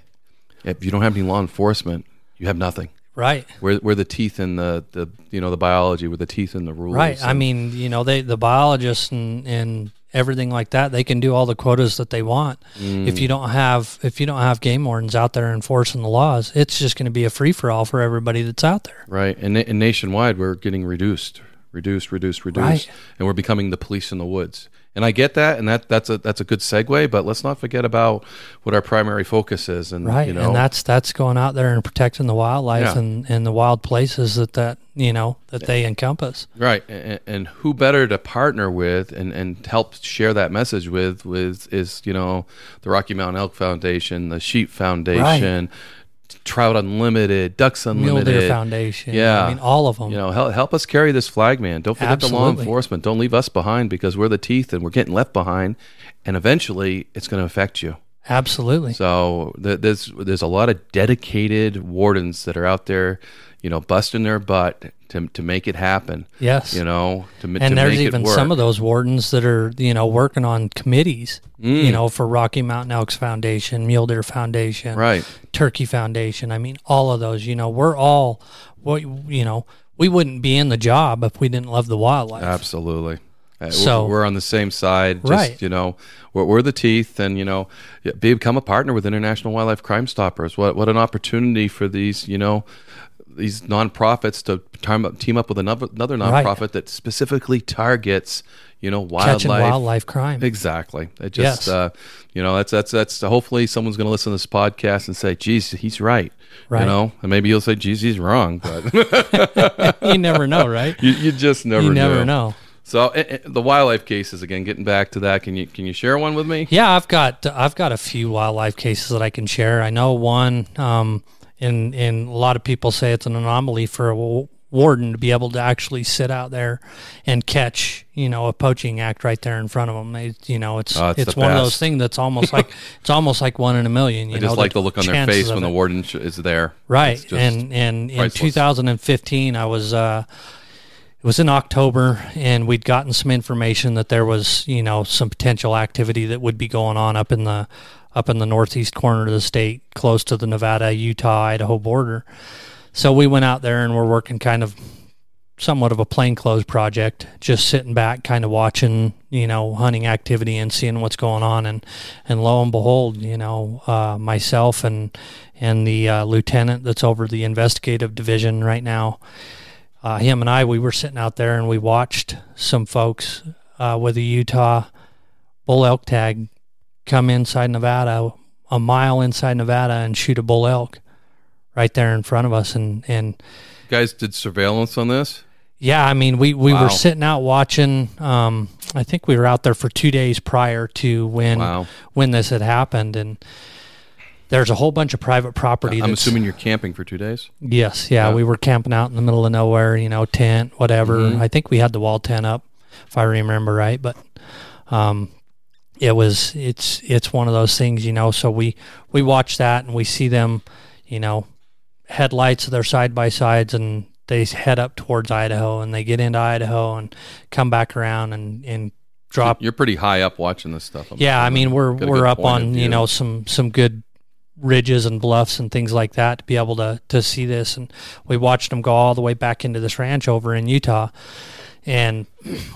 if you don't have any law enforcement, you have nothing. Right. We're, we're the teeth in the, the you know the biology. We're the teeth in the rules. Right. I mean, you know, they the biologists and, and everything like that, they can do all the quotas that they want. Mm. If you don't have if you don't have game wardens out there enforcing the laws, it's just going to be a free for all for everybody that's out there. Right, and, and nationwide, we're getting reduced, reduced, reduced, reduced, Right. and we're becoming the police in the woods. And I get that, and that that's a that's a good segue. But let's not forget about what our primary focus is, and Right. you know, and that's that's going out there and protecting the wildlife Yeah. and, and the wild places that, that you know that they encompass. right. And, and who better to partner with and, and help share that message with with is you know the Rocky Mountain Elk Foundation, the Sheep Foundation, Trout Unlimited, Ducks Unlimited, Foundation. Yeah. I mean all of them. You know, help, help us carry this flag, man. Don't forget the law enforcement. Don't leave us behind because we're the teeth and we're getting left behind. And eventually, it's going to affect you. Absolutely. So th- there's there's a lot of dedicated wardens that are out there, you know, busting their butt to to make it happen. yes. You know, to, ma- to and there's even some of those wardens that are you know working on committees Mm. you know for rocky mountain elks foundation mule deer foundation right. turkey foundation i mean all of those you know we're all what you know we wouldn't be in the job if we didn't love the wildlife Absolutely. Uh, So- we're on the same side. Just, Right. You know, we're, we're the teeth, and you know, become a partner with International Wildlife Crime Stoppers. What what an opportunity for these, you know, these nonprofits to team up, team up with another another Right. nonprofit that specifically targets, you know, catching wildlife. wildlife crime Exactly. It just, Yes. uh, you know, that's that's that's. Hopefully, someone's going to listen to this podcast and say, "Geez, he's right." Right. You know, and maybe you'll say, "Geez, he's wrong," but you never know right you, you just never know. you never know so eh, eh, the wildlife cases again. Getting back to that, can you can you share one with me? Yeah, I've got I've got a few wildlife cases that I can share. I know one, um, and and a lot of people say it's an anomaly for a warden to be able to actually sit out there and catch you know a poaching act right there in front of them. They, you know, it's Oh, it's it's the one of those things that's almost like it's almost like one in a million. You I know, just like the look on their face when the warden sh- is there. Right. And and in 2015 I was uh it was in October and we'd gotten some information that there was, you know, some potential activity that would be going on up in the up in the northeast corner of the state close to the Nevada, Utah, Idaho border. So we went out there and we're working kind of somewhat of a plainclothes project, just sitting back, kind of watching, you know, hunting activity and seeing what's going on. And, and lo and behold, you know, uh, myself and, and the uh, lieutenant that's over the investigative division right now, uh, him and I, we were sitting out there and we watched some folks uh, with a Utah bull elk tag come inside Nevada, a mile inside Nevada, and shoot a bull elk right there in front of us. And, and You guys did surveillance on this? yeah, I mean, we, we Wow. were sitting out watching. Um, I think we were out there for two days prior to when Wow. when this had happened, and there's a whole bunch of private property. I'm that's- assuming you're camping for two days. Yes, yeah, Yeah. we were camping out in the middle of nowhere, you know, tent, whatever. Mhm. I think we had the wall tent up, if I remember right. But um, it was it's it's one of those things, you know. So we we watch that and we see them, you know, headlights of their side by sides, and they head up towards Idaho, and they get into Idaho and come back around and and drop You're pretty high up watching this stuff. I'm yeah, I assuming. mean we're we're up point of on you view. know some some good ridges and bluffs and things like that to be able to to see this, and we watched them go all the way back into this ranch over in Utah, and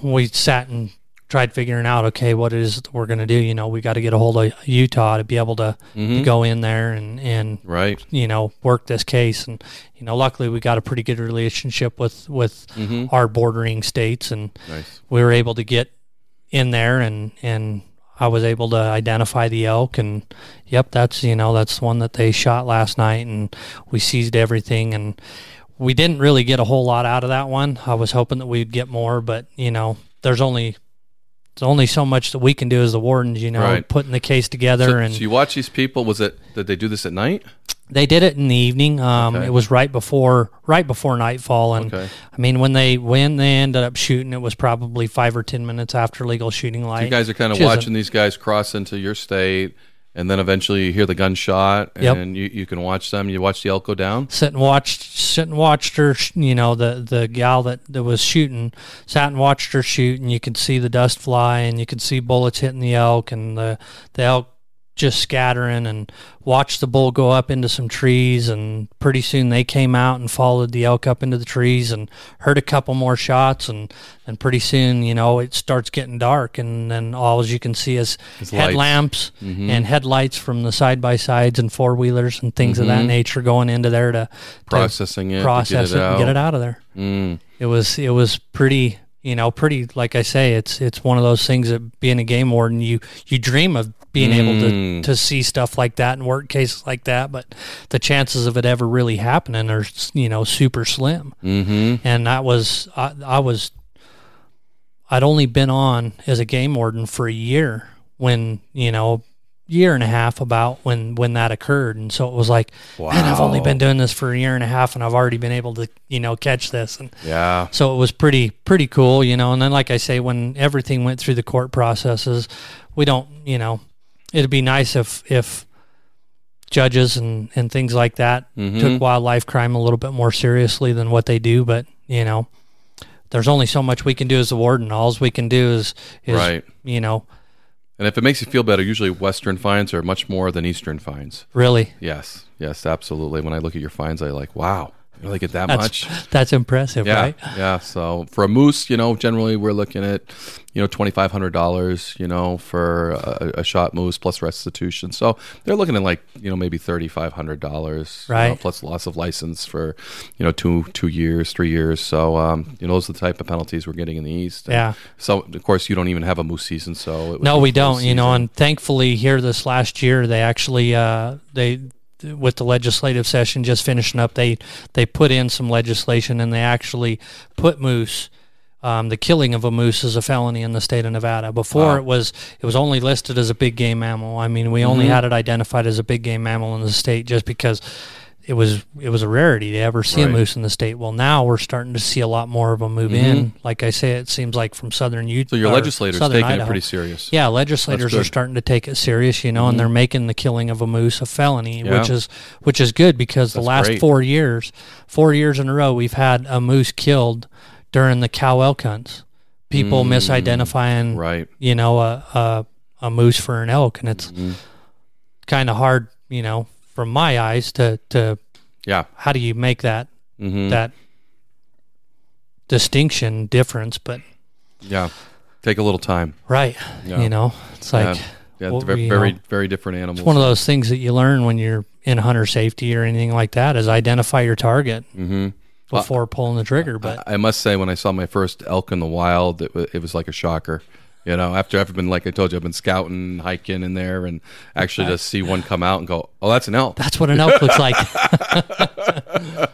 we sat and tried figuring out okay what it is that we're going to do. You know, we got to get a hold of Utah to be able to, to Mhm. go in there and and Right. you know work this case, and you know luckily we got a pretty good relationship with with hmm our bordering states and Nice. we were able to get in there and and I was able to identify the elk and yep that's you know that's the one that they shot last night and we seized everything and we didn't really get a whole lot out of that one. I was hoping that we'd get more but you know there's only there's only so much that we can do as the wardens, you know, Right. putting the case together So, and so you watch these people. Was it? Did they do this at night? They did it in the evening. Um, Okay. It was right before right before nightfall, and Okay. I mean when they when they ended up shooting, it was probably five or ten minutes after legal shooting light. So you guys are kind of watching these guys cross into your state, and then eventually you hear the gunshot, Yep. and you, you can watch them. You watch the elk go down. sit and watched sit and watched her you know the the gal that, that was shooting sat and watched her shoot and you could see the dust fly and you could see bullets hitting the elk and the the elk just scattering and watched the bull go up into some trees and pretty soon they came out and followed the elk up into the trees and heard a couple more shots and and pretty soon you know it starts getting dark and then all as you can see is lights. headlamps Mhm. and headlights from the side by sides and four wheelers and things of that Mhm. nature going into there to to Processing it, to process get it, it, and get it out of there. Mm. It was it was pretty you know pretty like I say it's it's one of those things that being a game warden you you dream of being able to Mm. to see stuff like that and work cases like that, but the chances of it ever really happening are you know super slim. hmm And that was I, I was I'd only been on as a game warden for a year when you know year and a half about when when that occurred and so it was like man i've only been doing this for a year and a half and i've already been able to you know catch this and Yeah. so it was pretty pretty cool you know and then like i say when everything went through the court processes we don't you know it'd be nice if if judges and and things like that Mhm. took wildlife crime a little bit more seriously than what they do but you know there's only so much we can do as a warden all we can do is is Right. you know And if it makes you feel better, usually Western fines are much more than Eastern fines. really Yes. Yes, absolutely. When I look at your fines, I like, wow, you really get that that's much? that's impressive Yeah, right yeah. So for a moose, you know, generally we're looking at, you know, twenty five hundred dollars, you know, for a, a shot moose plus restitution. So they're looking at like, you know, maybe thirty five hundred dollars, Right. plus loss of license for, you know, two two years, three years. So, um, you know, those are the type of penalties we're getting in the east. And Yeah. So of course you don't even have a moose season, so No, we don't. You know, and thankfully here this last year they actually uh, they with the legislative session just finishing up they they put in some legislation and they actually put moose. Um, the killing of a moose is a felony in the state of Nevada. Before Wow. it was it was only listed as a big game mammal. I mean, we only Mhm. had it identified as a big game mammal in the state just because it was it was a rarity to ever see Right. a moose in the state. Well, now we're starting to see a lot more of them move in. Like I say, it seems like from southern Utah. Mm-hmm. so your legislators southern taking it pretty serious. Yeah, legislators are starting to take it serious, you know, Mhm. and they're making the killing of a moose a felony, Yeah. which is which is good because the last great. four years, four years in a row, we've had a moose killed during the cow elk hunts. People Mm, misidentifying, Right. you know, a, a a moose for an elk, and it's Mhm. kind of hard, you know, from my eyes to to Yeah. how do you make that Mhm. that distinction difference. But Yeah. Take a little time. right, Yeah. you know, it's like yeah. Yeah, very, very, very different animals. it's one of those things that you learn when you're in hunter safety or anything like that is identify your target Mm-hmm. Well, before pulling the trigger. But I, I must say, when I saw my first elk in the wild, it, it was like a shocker. You know, after I've been, like I told you, I've been scouting, hiking in there, and actually to see one come out and go, oh, that's an elk. that's what an elk looks like.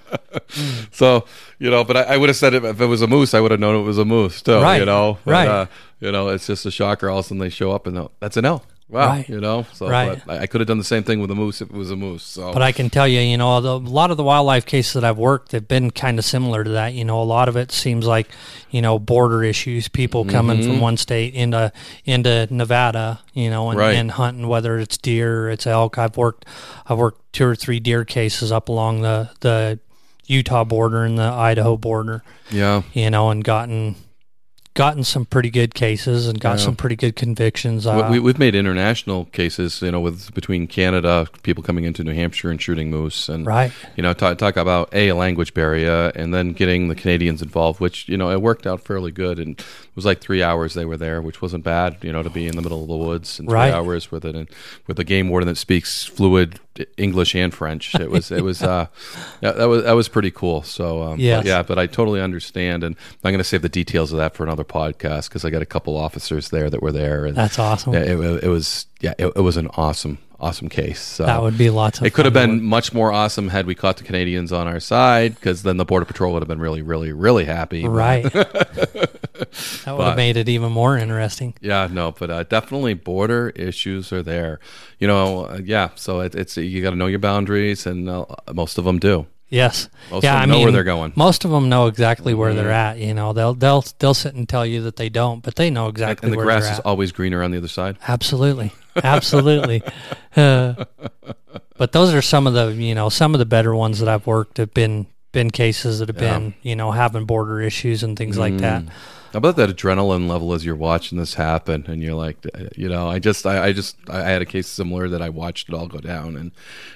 So, you know, but I, I would have said it if it was a moose, I would have known it was a moose still, Right, you know. But, right. Uh, you know, it's just a shocker. All of a sudden they show up and they're, that's an elk. Wow. Right. You know, so Right. I, I could have done the same thing with a moose if it was a moose. So, But I can tell you, you know, the, a lot of the wildlife cases that I've worked have been kind of similar to that. You know, a lot of it seems like, you know, border issues, people coming Mm-hmm. from one state into into Nevada, you know, and, Right. and hunting whether it's deer or it's elk. I've worked, I've worked two or three deer cases up along the the Utah border and the Idaho border, yeah. you know, and gotten gotten some pretty good cases and got Yeah. some pretty good convictions. Uh, we, we've made international cases, you know, with between Canada, people coming into New Hampshire and shooting moose, and right, you know, talk, talk about a, a language barrier, and then getting the Canadians involved, which you know, it worked out fairly good, and it was like three hours they were there, which wasn't bad, you know, to be in the middle of the woods and three Right. hours with it, and with a game warden that speaks fluid English and French. It was, it was, uh, that was that was pretty cool. So, um, but yeah, but I totally understand, and I'm going to save the details of that for another podcast because I got a couple officers there that were there, and that's awesome. yeah, it, it was yeah, it, it was an awesome, awesome case. So that would be lots of. it could have been work. much more awesome had we caught the Canadians on our side, because then the border patrol would have been really, really, really happy. Right. that would But- have made it even more interesting. Yeah, no, but uh, definitely border issues are there. You know, uh, yeah. So it, it's you got to know your boundaries, and uh, most of them do. Yes. Most yeah, of them I know mean, where they're going. Most of them know exactly where they're at. You know, they'll they'll they'll sit and tell you that they don't, but they know exactly and the where grass they're is at. always greener on the other side. Absolutely, absolutely. Uh, but those are some of the you know some of the better ones that I've worked have been been cases that have Yeah. been you know having border issues and things like that. How about that adrenaline level as you're watching this happen, and you're like, uh, you know, I just, I, I just, I had a case similar that I watched it all go down, and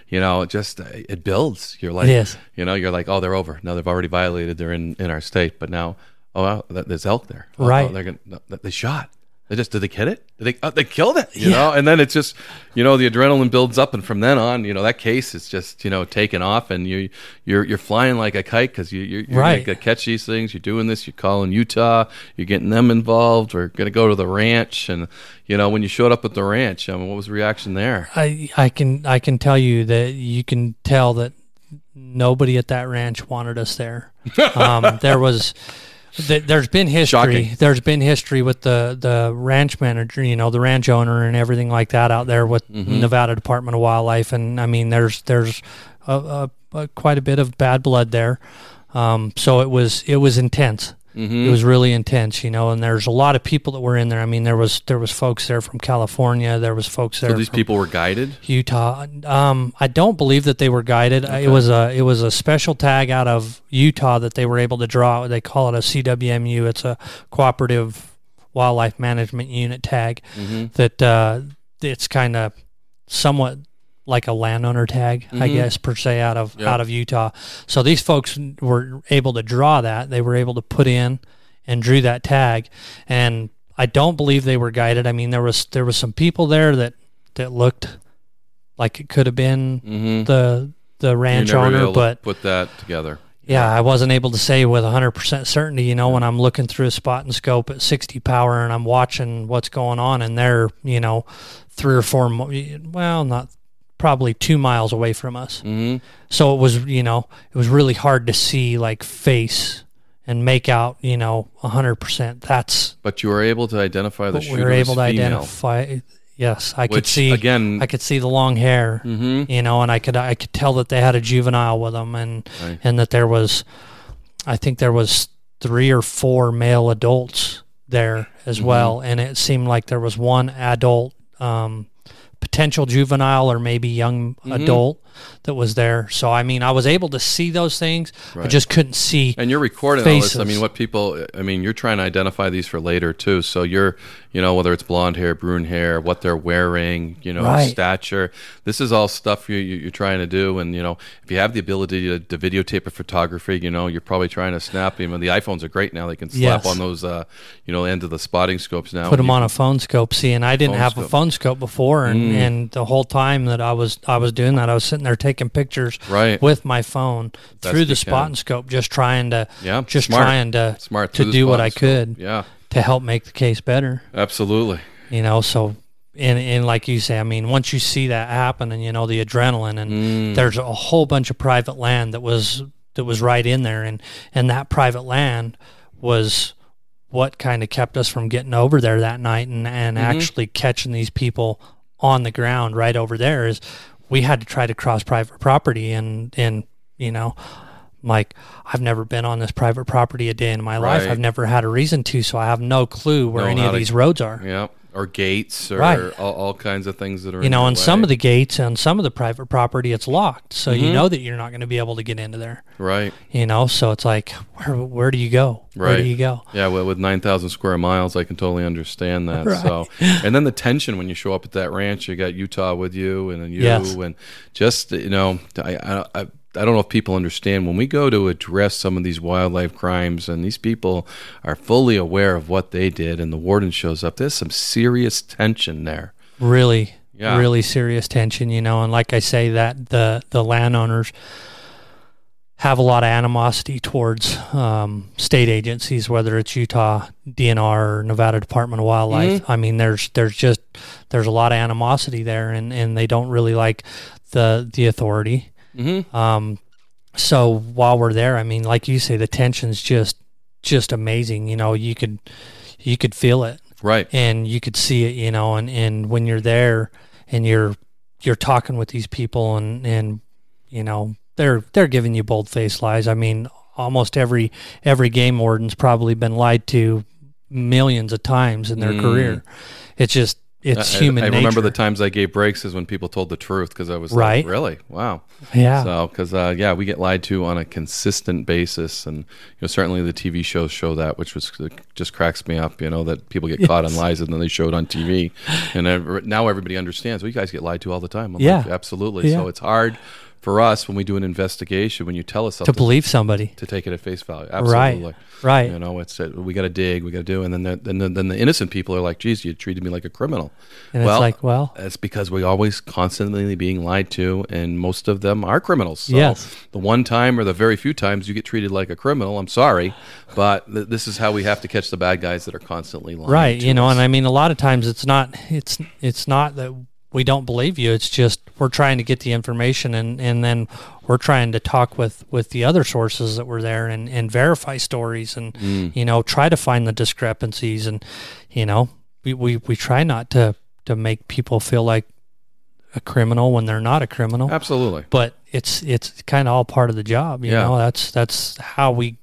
you know, it just it builds. You're like, is. you know, you're like, oh, they're over. Now they've already violated. They're in in our state, but now, oh, wow, there's elk there. Oh, Right. oh, they're gonna, they shot. They just did they get it? Did they? Oh, they killed it. You Yeah. know, and then it's just, you know, the adrenaline builds up, and from then on, you know, that case is just, you know, taking off, and you you're you're flying like a kite because you you're, you're Right. gonna catch these things. You're doing this. You're calling Utah. You're getting them involved. We're gonna go to the ranch, and you know, when you showed up at the ranch, I mean, what was the reaction there? I I can I can tell you that you can tell that nobody at that ranch wanted us there. Um, there was. Th- There's been history. Shocking. There's been history with the, the ranch manager, you know, the ranch owner and everything like that out there with Nevada Department of Wildlife. And I mean, there's there's a, a, a, quite a bit of bad blood there. Um, so it was it was intense. It was really intense, you know. And there's a lot of people that were in there. I mean, there was there was folks there from California. There was folks there. So these people were guided. Utah. Um, I don't believe that they were guided. It was a it was a special tag out of Utah that they were able to draw. They call it a CWMU. It's a cooperative wildlife management unit tag. That uh, it's kind of somewhat like a landowner tag, I guess per se out of Yeah. out of Utah. So these folks were able to draw that. They were able to put in and drew that tag, and I don't believe they were guided. I mean, there was there was some people there that that looked like it could have been Mm-hmm. the the ranch owner, able to but put that together. yeah, I wasn't able to say with 100% certainty, you know, when I'm looking through a spotting scope at 60 power and I'm watching what's going on and they're, you know, three or four, well, not probably two miles away from us. hmm So it was, you know, it was really hard to see like face and make out, you know, 100%. That's But you were able to identify the we were able to female, identify. Yes, I could see again. I could see the long hair, Mhm. you know, and I could I could tell that they had a juvenile with them, and Right. and that there was, I think there was three or four male adults there as Mm-hmm. well, and it seemed like there was one adult, um, potential juvenile or maybe young Mm-hmm. adult that was there. So I mean, I was able to see those things. I just couldn't see. And you're recording all this. I mean, what people, I mean, you're trying to identify these for later too. So you're, you know, whether it's blonde hair, brune hair, what they're wearing, you know, Right. stature. This is all stuff you, you, you're trying to do. And, you know, if you have the ability to, to videotape a photography, you know, you're probably trying to snap them. And the iPhones are great now. They can slap Yes. on those, uh, you know, end of the spotting scopes now. Put them on a phone scope. See, and I didn't have scope. a phone scope before, and, Mm. and the whole time that I was I was doing that, I was sitting there taking pictures Right. with my phone Best through the can. spotting scope, just trying to Yeah, just smart. trying to Smart to do what I could Yeah, to help make the case better. absolutely. you know so and and like you say i mean once you see that happen and you know the adrenaline and Mm. there's a whole bunch of private land that was that was right in there and and that private land was what kind of kept us from getting over there that night and and Mm-hmm. actually catching these people on the ground right over there is we had to try to cross private property and and you know like I've never been on this private property a day in my life. I've never had a reason to, so I have no clue where Know any of to- these roads are Yeah. Or gates or Right. all, all kinds of things that are you know, on some of the gates on some of the private property, it's locked, so Mm-hmm. you know that you're not going to be able to get into there. Right. You know, so it's like, where where do you go? Where do you go? Yeah, well, with 9,000 square miles, I can totally understand that. Right. So, and then the tension when you show up at that ranch, you got Utah with you and then you Yes. and just, you know, I, I, I, I don't know if people understand when we go to address some of these wildlife crimes and these people are fully aware of what they did and the warden shows up, there's some serious tension there. Really, Yeah. really serious tension. You know, and like I say, that the the landowners have a lot of animosity towards um, state agencies, whether it's Utah DNR or Nevada Department of Wildlife. Mm-hmm. I mean, there's there's just there's a lot of animosity there, and, and they don't really like the the authority. Mm-hmm. Um, so while we're there, I mean, like you say, the tension's just just amazing. You know, you could you could feel it Right. and you could see it, you know, and, and when you're there and you're you're talking with these people and and you know they're they're giving you bold faced lies. I mean, almost every every game warden's probably been lied to millions of times in their Mm. career. It's just it's I, human I nature. remember the times I gave breaks is when people told the truth because I was Right. like, really? Wow. yeah. So, because uh, yeah, we get lied to on a consistent basis, and you know certainly the TV shows show that, which was just cracks me up. You know that people get caught on lies and then they show it on TV, and now everybody understands. Well, you guys get lied to all the time. I'm Yeah. like, absolutely. So it's hard for us when we do an investigation when you tell us something to believe somebody. to take it at face value. Absolutely. Right. Right. You know, it's uh, we got to dig, we got to do, and then the, then the, then the innocent people are like, "Geez, you treated me like a criminal." And well, it's like, well, That's because we're always constantly being lied to, and most of them are criminals. So Yes. the one time or the very few times you get treated like a criminal, I'm sorry, but th- this is how we have to catch the bad guys that are constantly lying. right to you know us. and i mean a lot of times it's not it's it's not that we don't believe you it's just we're trying to get the information and and then we're trying to talk with with the other sources that were there and and verify stories and Mm. you know try to find the discrepancies and you know we we, we try not to to make people feel like a criminal when they're not a criminal absolutely. but it's it's kind of all part of the job you Yeah. know that's that's how we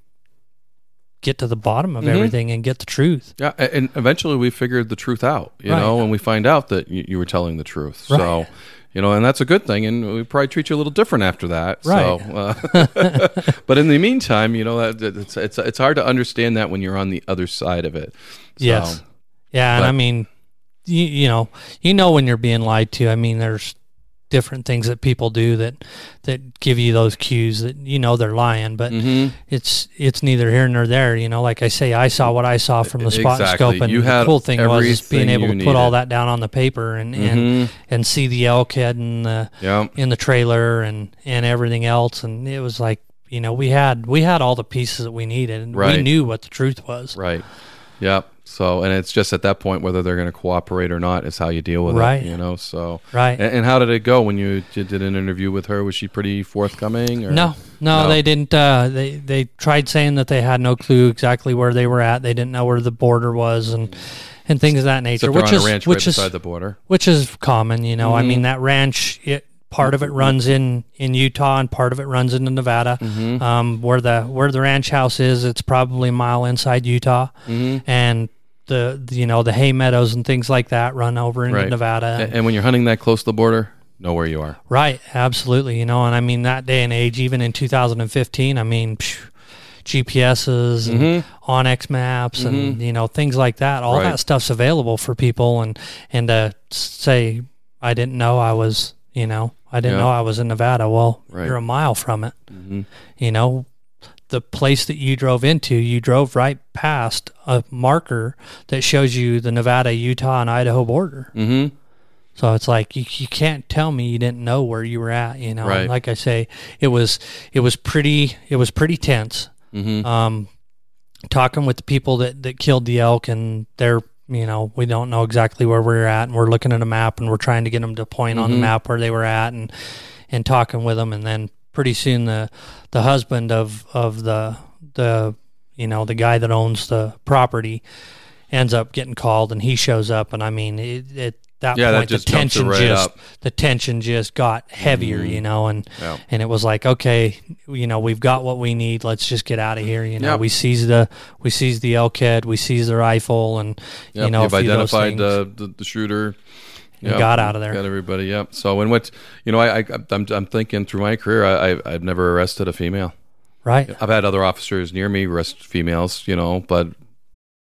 get to the bottom of Mhm. everything and get the truth Yeah, and eventually we figured the truth out, you Right. know, and we find out that you, you were telling the truth. So, you know, and that's a good thing, and we probably treat you a little different after that. Right. So, uh, but in the meantime, you know, it's it's it's hard to understand that when you're on the other side of it. So, Yes. Yeah, and I mean, you, you know, you know when you're being lied to. I mean, there's different things that people do that that give you those cues that you know they're lying, but Mhm. it's it's neither here nor there. You know, like I say, I saw what I saw from the spotting scope, and You the cool thing was being able to put all that down on the paper and and, Mhm. and see the elk head in the Yeah. in the trailer and and everything else, and it was like. You know, we had we had all the pieces that we needed, and we knew what the truth was. Right. Yep. So, and it's just at that point whether they're going to cooperate or not is how you deal with Right. it. You know. So. Right. And, and how did it go when you did, did an interview with her? Was she pretty forthcoming? Or? No, no, No. they didn't. Uh, they they tried saying that they had no clue exactly where they were at. They didn't know where the border was and and things of that nature, which on is a ranch which right is beside the border. which is common. You know, I Mhm. mean that ranch. It, part of it runs in in Utah and part of it runs into Nevada. Mm-hmm. Um, where the where the ranch house is, it's probably a mile inside Utah, Mm-hmm. and the, you know the hay meadows and things like that run over into Right. Nevada. And, and when you're hunting that close to the border, know where you are. Right, absolutely. You know, and I mean that day and age, even in 2015, I mean, phew, GPSs and Mm-hmm. onX maps and you know things like that. All Right. that stuff's available for people, and and to say I didn't know I was, you know, I didn't Yeah. know I was in Nevada. Well, Right. you're a mile from it. Mm-hmm. You know, the place that you drove into, you drove right past a marker that shows you the Nevada, Utah, and Idaho border. Mm-hmm. So it's like you, you can't tell me you didn't know where you were at, you know. Right. like I say, it was it was pretty it was pretty tense. Mm-hmm. Um, talking with the people that that killed the elk, and they're you know we don't know exactly where we're at, and we're looking at a map, and we're trying to get them to point on the Mhm. map where they were at, and and talking with them, and then pretty soon the the husband of of the the you know the guy that owns the property ends up getting called, and he shows up, and I mean it. it that Yeah, that point, just the tension right just up. the tension just got heavier, Mhm. you know, and Yeah. and it was like, okay, you know, we've got what we need. Let's just get out of here. You know, Yep. we seized the we seized the elk head, we seized the rifle, and Yep, you know, you've a few of those identified the the shooter. And got out of there. Got everybody. Yep. So and what you know, I, I I'm I'm thinking through my career, I I've, I've never arrested a female. right. I've had other officers near me arrest females, you know, but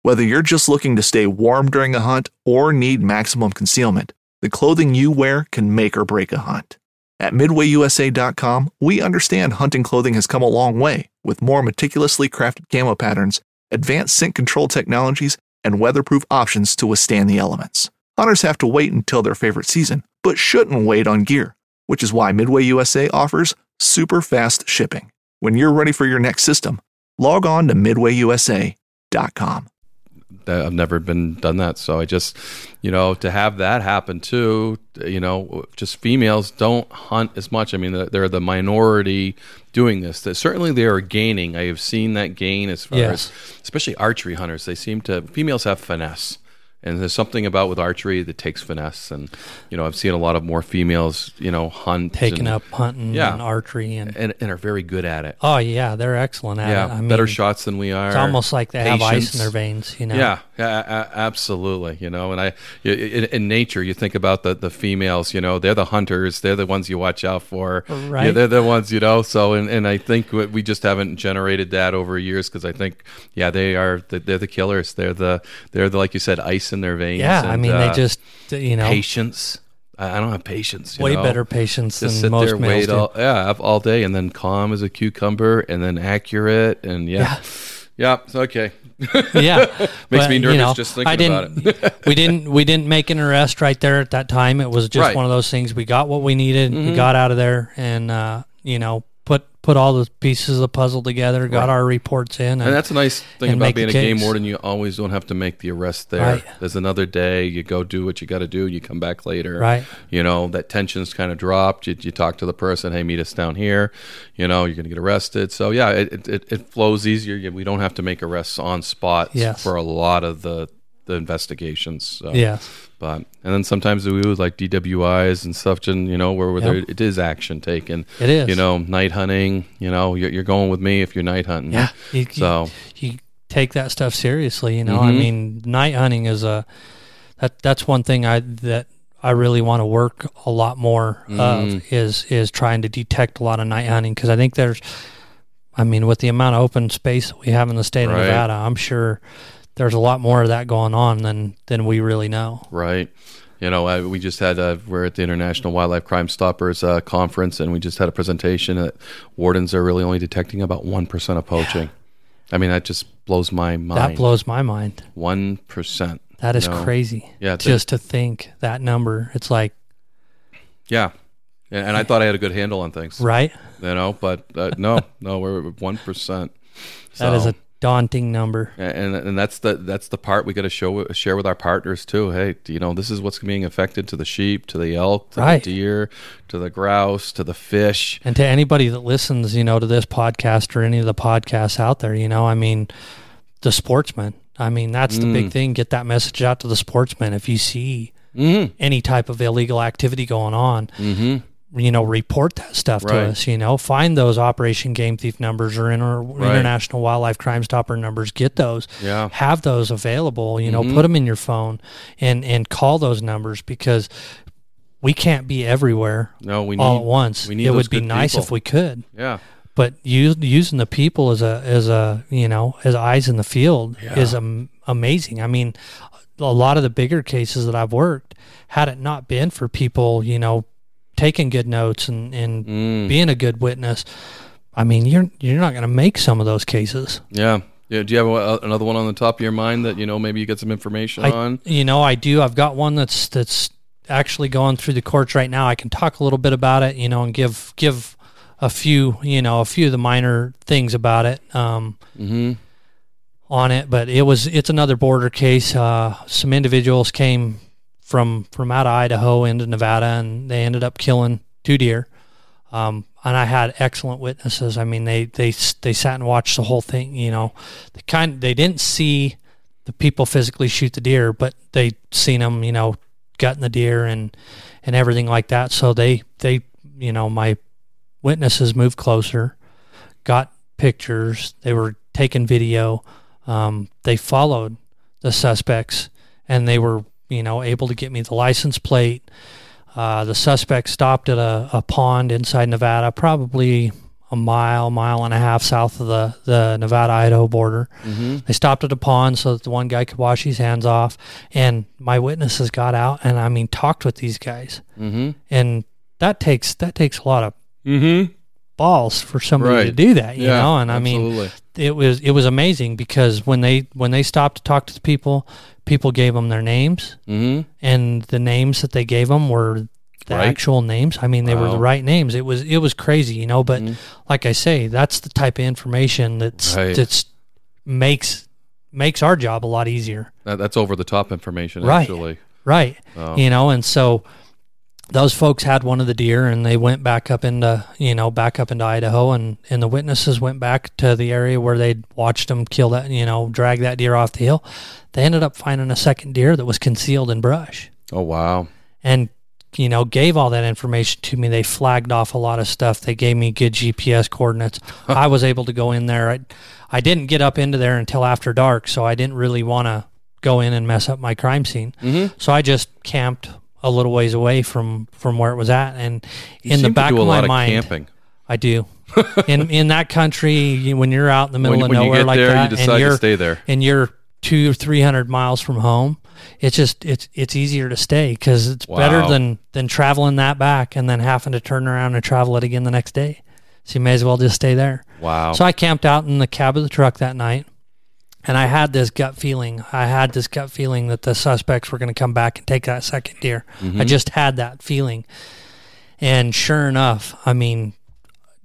Whether you're just looking to stay warm during a hunt or need maximum concealment, the clothing you wear can make or break a hunt. At MidwayUSA.com, we understand hunting clothing has come a long way with more meticulously crafted camo patterns, advanced scent control technologies, and weatherproof options to withstand the elements. Hunters have to wait until their favorite season, but shouldn't wait on gear, which is why Midway USA offers super fast shipping. When you're ready for your next system, log on to MidwayUSA.com. that I've never been done that. So I just, you know, to have that happen too, you know, just females don't hunt as much. I mean, they're- they're the minority doing this. That certainly they are gaining. I have seen that gain as far Yes. as, especially archery hunters. They seem to females have finesse. And there's something about with archery that takes finesse, and you know I've seen a lot of more females, you know, hunt Taking and, up hunting Yeah. and archery and and, and are very good at it. oh yeah, they're excellent at yeah, it. I mean, better shots than we are. It's almost like they have ice in their veins, you know. Yeah, yeah, absolutely. You know, and I in, in nature, you think about the the females. You know, they're the hunters. They're the ones you watch out for. Right. Yeah, they're the ones. You know. So, and, and I think we we just haven't generated that over years because I think, yeah, they are. the- They're the killers. They're the they're the like you said, ice in their veins. Yeah, I mean, uh, they just you know patience. I I don't have patience. you way know? better patience Just than most there, males do. all, yeah, all day, and then calm as a cucumber, and then accurate, and yeah, yeah, it's okay. yeah, Makes But, me you nervous know, just I thinking about didn't, it. we didn't we didn't make an arrest right there at that time. It was just Right. Mm-hmm. one of those things. We got what we needed. We got out of there, and uh, you know put put all the pieces of the puzzle together. Got Right. our reports in, and, And that's a nice thing about being a the game warden. You always don't have to make the arrest there. Right. There's another day. You go do what you got to do. You come back later. right. You know that tension's kind of dropped. You, you talk to the person. Hey, meet us down here. You know you're going to get arrested. So yeah, it, it- it flows easier. We don't have to make arrests on spot Yes. for a lot of the the investigations. So. Yeah, But and then sometimes we would like DWIs and stuff, and you know where, where there, Yep. it is action taken. it is. You know, night hunting. You know, you're, you're going with me if you're night hunting. yeah. You, you- So you take that stuff seriously. You know, I Mhm. mean, night hunting is a that that's one thing I that I really want to work a lot more Mm. of is is trying to detect a lot of night hunting because I think there's, I mean, with the amount of open space that we have in the state of Right. Nevada, I'm sure there's a lot more of that going on than than we really know. right. You know, I, we just had a, we're at the International Wildlife Crime Stoppers uh, conference, and we just had a presentation that wardens are really only detecting about one percent of poaching. I mean, that just blows my mind. That blows my mind. one percent. That is No. crazy. Yeah, Just to think that number, it's like Yeah, and, and I thought I had a good handle on things. right. You know, but uh, no, no, we're one percent. That is a daunting number. and and that's the that's the part we got to show share with our partners too. Hey, you know, this is what's being affected to the sheep, to the elk, to Right. the deer, to the grouse, to the fish. And to anybody that listens, you know, to this podcast or any of the podcasts out there, you know, I mean, the sportsman. I mean, that's the Mm. big thing. Get that message out to the sportsman. If you see Mm-hmm. any type of illegal activity going on, Mm-hmm. You know, report that stuff to us. You know, find those Operation Game Thief numbers or inter- International Wildlife Crime Stopper numbers. Get those. Yeah. Have those available. You know, Mhm. put them in your phone and and call those numbers because we can't be everywhere No, we need all at once. We need it would be nice people. if we could, Yeah. but use, using the people as a as a you know as eyes in the field Yeah. is am- amazing. I mean, a lot of the bigger cases that I've worked, had it not been for people, you know, taking good notes and and Mm. being a good witness, I mean, you're you're not going to make some of those cases. Yeah. Yeah. Do you have a, another one on the top of your mind that you know maybe you get some information I, on? you know, I do. I've got one that's that's actually going through the courts right now. I can talk a little bit about it, you know, and give give a few, you know, a few of the minor things about it um, Mm-hmm. on it. But it was it's another border case. Uh, some individuals came from from out of Idaho into Nevada, and they ended up killing two deer. Um, and I had excellent witnesses. I mean, they they they sat and watched the whole thing. You know, they kind they didn't see the people physically shoot the deer, but they seen them. You know, gutting the deer and and everything like that. So they they you know my witnesses moved closer, got pictures. They were taking video. Um, they followed the suspects, and they were you know able to get me the license plate. Uh, the suspect stopped at a, a pond inside Nevada, probably a mile, mile and a half south of the, the Nevada Idaho border. Mm-hmm. They stopped at a pond so that the one guy could wash his hands off. And my witnesses got out and I mean talked with these guys. Mm-hmm. And that takes that takes a lot of Mm-hmm. balls for somebody to do that, you yeah. know. And I mean, absolutely. It was it was amazing because when they when they stopped to talk to the people, people gave them their names, Mm-hmm. and the names that they gave them were the Right. actual names. I mean, they were the right names. It was it was crazy, you know. But Mhm. like I say, that's the type of information that's Right. that's makes makes our job a lot easier, That, that's over the top information, Right. actually. right? Oh. You know, and so those folks had one of the deer and they went back up into you know back up into Idaho and and the witnesses went back to the area where they'd watched them kill that you know drag that deer off the hill. They ended up finding a second deer that was concealed in brush Oh wow. and you know gave all that information to me. They flagged off a lot of stuff. They gave me good GPS coordinates. I was able to go in there. I I didn't get up into there until after dark, so I didn't really want to go in and mess up my crime scene. Mm-hmm. So I just camped a little ways away from from where it was at, and You in the back to do a of my mind, camping. I do. in in that country, you, when you're out in the middle When, of nowhere like there, that, you decide and you're stay there. and you're two or three hundred miles from home, it's just it's it's easier to stay because it's better than than traveling that back and then having to turn around and travel it again the next day. So you may as well just stay there. Wow. So I camped out in the cab of the truck that night, and I had this gut feeling. I had this gut feeling that the suspects were going to come back and take that second deer. I mm-hmm. just had that feeling, and sure enough, I mean,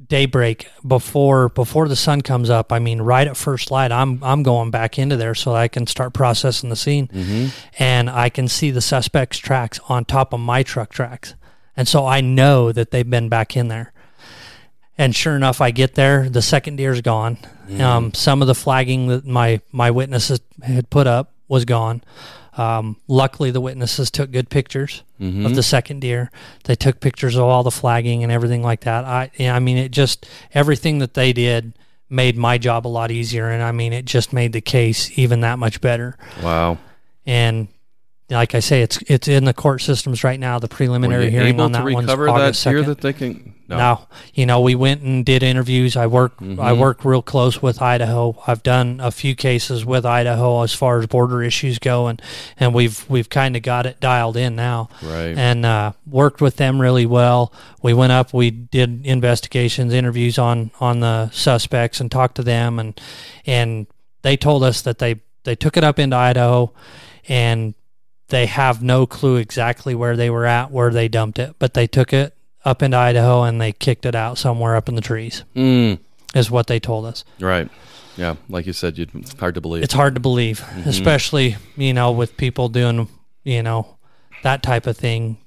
daybreak before before the sun comes up. I mean, right at first light, I'm I'm going back into there so I can start processing the scene, mm-hmm. and I can see the suspects' tracks on top of my truck tracks, and so I know that they've been back in there. And sure enough, I get there. The second deer's gone. Um, some of the flagging that my my witnesses had put up was gone. Um, luckily, the witnesses took good pictures of the second deer. They took pictures of all the flagging and everything like that. I, I mean, it just everything that they did made my job a lot easier, and I mean, it just made the case even that much better. wow. And like I say, it's it's in the court systems right now. The preliminary hearing on that one's recover that August deer 2nd. that they can? No. No, you know, we went and did interviews. I work, I Mhm. work real close with Idaho. I've done a few cases with Idaho as far as border issues go, and and we've we've kind of got it dialed in now, Right. and uh, worked with them really well. We went up, we did investigations, interviews on on the suspects, and talked to them, and and they told us that they they took it up into Idaho, and they have no clue exactly where they were at, where they dumped it, but they took it up into Idaho and they kicked it out somewhere up in the trees, Mm, is what they told us. right. Yeah. Like you said, you'd, it's hard to believe. It's hard to believe, Mm-hmm. especially, you know, with people doing, you know, that type of thing.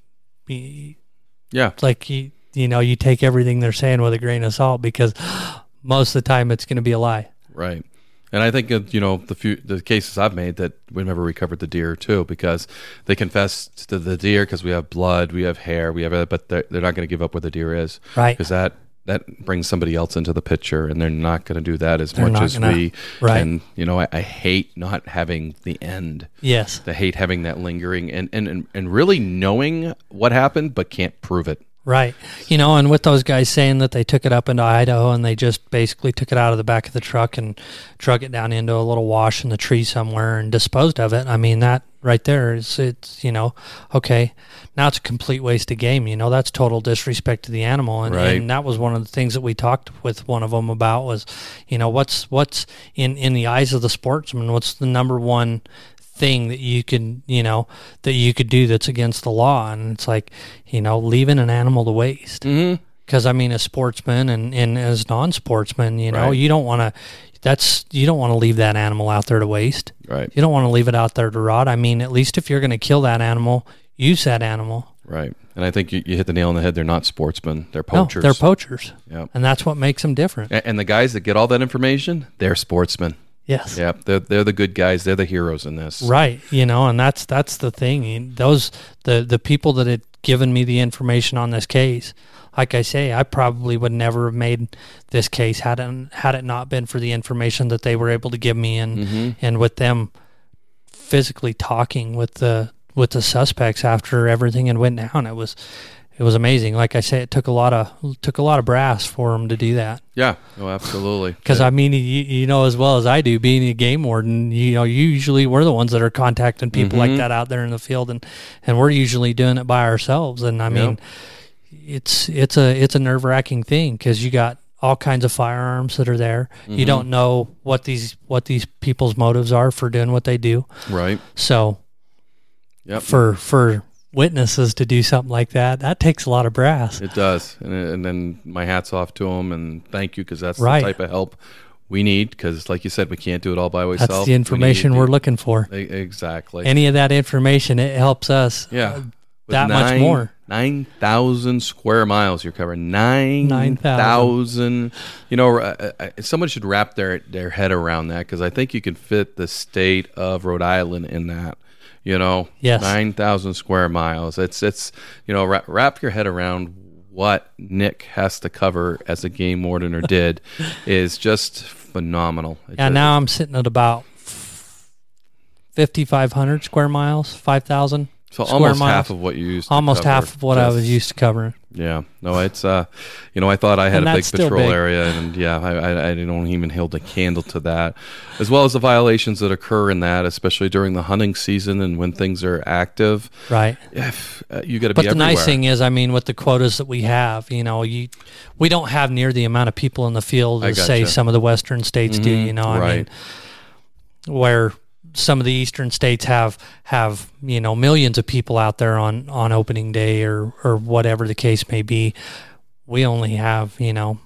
Yeah. Like, you, you know, you take everything they're saying with a grain of salt because most of the time it's going to be a lie. Right. And I think uh, you know the few the cases I've made that we never recovered the deer too because they confessed to the deer because we have blood, we have hair, we have but they're, they're not going to give up where the deer is Right. because that that brings somebody else into the picture, and they're not going to do that as They're much as gonna- we. right. And you know, I, I hate not having the end. Yes. I hate having that lingering, and and and, and really knowing what happened, but can't prove it. Right. You know, and with those guys saying that they took it up into Idaho and they just basically took it out of the back of the truck and drug it down into a little wash in the tree somewhere and disposed of it. I mean, that right there is it's, you know, okay. Now it's a complete waste of game, you know, that's total disrespect to the animal and, Right. and that was one of the things that we talked with one of them about was, you know, what's what's in in the eyes of the sportsman, what's the number one thing that you can you know that you could do that's against the law and it's like you know leaving an animal to waste Mm-hmm. because i mean as sportsmen and, and as non-sportsmen you know Right. you don't want to that's you don't want to leave that animal out there to waste Right. you don't want to leave it out there to rot i mean at least if you're going to kill that animal use that animal Right. And I think you, you hit the nail on the head. They're not sportsmen. They're no poachers. they're poachers Yep. and that's what makes them different A- And the guys that get all that information, they're sportsmen. Yes Yep. They're they're the good guys. They're the heroes in this. Right, you know, and that's that's the thing. Those the the people that had given me the information on this case, like I say, I probably would never have made this case had it had it not been for the information that they were able to give me and Mm-hmm. and with them physically talking with the with the suspects after everything had went down. It was it was amazing. Like I say, it took a lot of took a lot of brass for him to do that. Yeah. Oh, absolutely. Because I mean, you, you know as well as I do, being a game warden, you know, usually we're the ones that are contacting people like mm-hmm. that out there in the field, and and we're usually doing it by ourselves. And I mean, it's it's a it's a nerve wracking thing because you got all kinds of firearms that are there. You mm-hmm. don't know what these what these people's motives are for doing what they do. right. So Yep. for for witnesses to do something like that, that takes a lot of brass. It does, and, and then my hats off to them and thank you because that's Right. the type of help we need. Because, like you said, we can't do it all by ourselves. That's the information we we're looking for. Exactly. Any of that information, it helps us. yeah. uh, With that much more. Nine thousand square miles you're covering. Nine 9,000. thousand. You know, uh, uh, someone should wrap their their head around that because I think you can fit the state of Rhode Island in that. You know, Yes. nine thousand square miles. It's it's you know wrap, wrap your head around what Nick has to cover as a game warden or did is just phenomenal. It Yeah, now I'm sitting at about 5,500 square miles, 5,000. So almost miles. half of what you used. To Almost half of what I was used to covering. Yeah, no, it's uh, you know, I thought I had And a big patrol big. area, and yeah, I, I, I don't even hold a candle to that, as well as the violations that occur in that, especially during the hunting season and when things are active. Right. If, uh, you got to be. But the everywhere. nice thing is, I mean, with the quotas that we have, you know, you we don't have near the amount of people in the field as say some of the western states do. Mhm, You know, I right. mean, where some of the eastern states have have you know millions of people out there on on opening day or or whatever the case may be. We only have you know.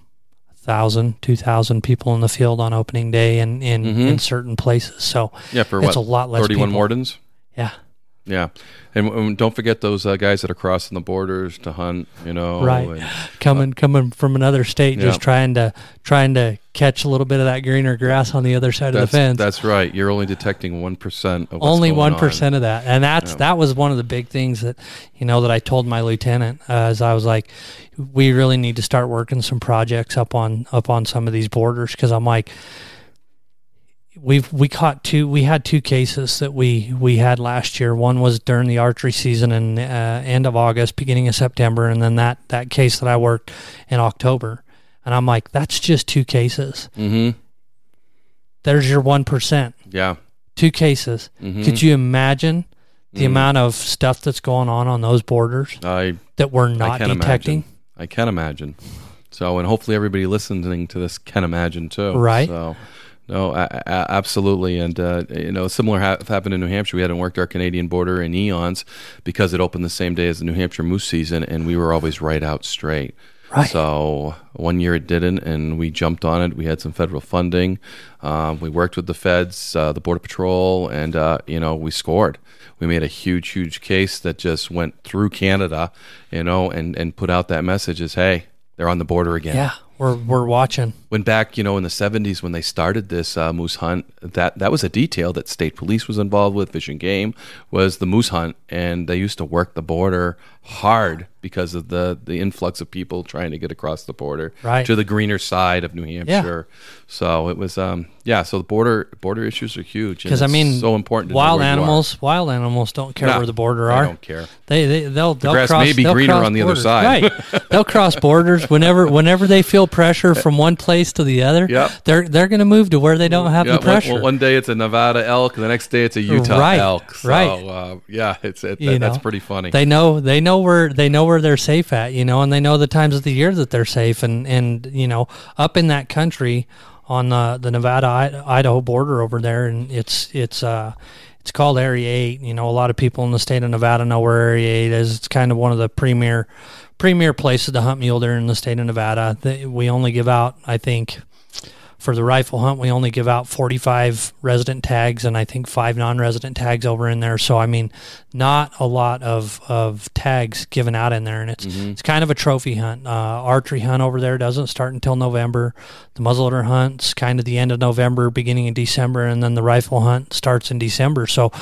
Thousand, two thousand people in the field on opening day and in, Mhm. in certain places. So yeah, for it's what a lot less thirty-one people. wardens. yeah, Yeah, and, and don't forget those uh, guys that are crossing the borders to hunt. You know, Right. and- coming coming from another state, Yeah. just trying to trying to catch a little bit of that greener grass on the other side of the fence. that's right. You're only detecting one percent of what's Only one of that, and that's Yeah. that was one of the big things that you know that I told my lieutenant uh, as I was like, we really need to start working some projects up on up on some of these borders because I'm like. We've we caught two. We had two cases that we we had last year. One was during the archery season in uh, end of August, beginning of September, and then that that case that I worked in October. And I'm like, that's just two cases. Mm-hmm. There's your one percent. Yeah. Two cases. Mhm. Could you imagine the Mhm. amount of stuff that's going on on those borders I that we're not can detecting? imagine. I can't imagine. So, and hopefully everybody listening to this can imagine too. Right. So, no, a- a- absolutely. And, uh, you know, similar ha- happened in New Hampshire. We hadn't worked our Canadian border in eons because it opened the same day as the New Hampshire moose season, and we were always right out straight. Right. So one year it didn't, and we jumped on it. We had some federal funding. Um, we worked with the feds, uh, the border patrol, and uh, you know we scored. We made a huge, huge case that just went through Canada, you know, and and put out that message: is hey, they're on the border again. Yeah, we're we're watching. When back, you know, in the '70s when they started this uh, moose hunt, that that was a detail that state police was involved with. Fish and Game was the moose hunt, and they used to work the border hard because of the the influx of people trying to get across the border Right. to the greener side of New Hampshire. So it was um yeah. So the border border issues are huge Because I mean, so important. To Wild where you are. animals, wild animals don't care Nah, where the border they are. don't care. They they they'll they'll grass cross, may be greener on the other borders. side. right? they'll cross borders whenever whenever they feel pressure from one place to the other. Yep. They're they're going to move to where they don't have Yeah, the pressure. One, one day it's a Nevada elk, and the next day it's a Utah Right, elk. So, right. Uh, yeah, it's it, that, that's pretty funny. They know they know where they know where they're safe at, you know, and they know the times of the year that they're safe, and and you know, up in that country on the the Nevada Idaho border over there, and it's it's uh it's called Area Eight. You know, a lot of people in the state of Nevada know where Area Eight is. It's kind of one of the premier premier places to hunt mule deer in the state of Nevada. We only give out, I think. For the rifle hunt, we only give out 45 resident tags and I think five non-resident tags over in there. So I mean, not a lot of, of tags given out in there, and it's it's kind of a trophy hunt. Uh, archery hunt over there doesn't start until November. The muzzleloader hunt's kind of the end of November, beginning of December, and then the rifle hunt starts in December. So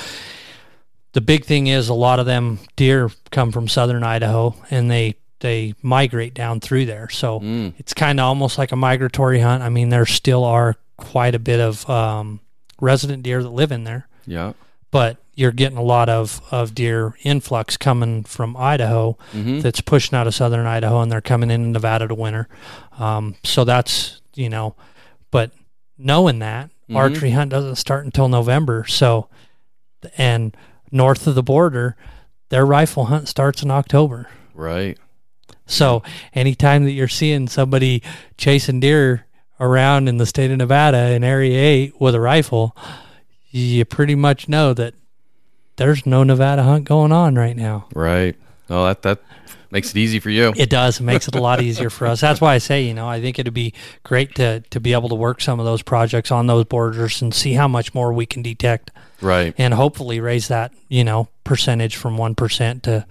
the big thing is a lot of them deer come from southern Idaho, and they they migrate down through there. So it's kind of almost like a migratory hunt. I mean, there still are quite a bit of um, resident deer that live in there yeah, but you're getting a lot of, of deer influx coming from Idaho Mm-hmm. that's pushing out of southern Idaho and they're coming in Nevada to winter. Um, so that's, you know, but knowing that Mm-hmm. archery hunt doesn't start until November. So, and north of the border, their rifle hunt starts in October. right. So anytime that you're seeing somebody chasing deer around in the state of Nevada in Area 8 with a rifle, you pretty much know that there's no Nevada hunt going on right now. Right. Oh, that that makes it easy for you. It does. It makes it a lot easier for us. That's why I say, you know, I think it'd be great to to be able to work some of those projects on those borders and see how much more we can detect Right. and hopefully raise that, you know, percentage from 1% to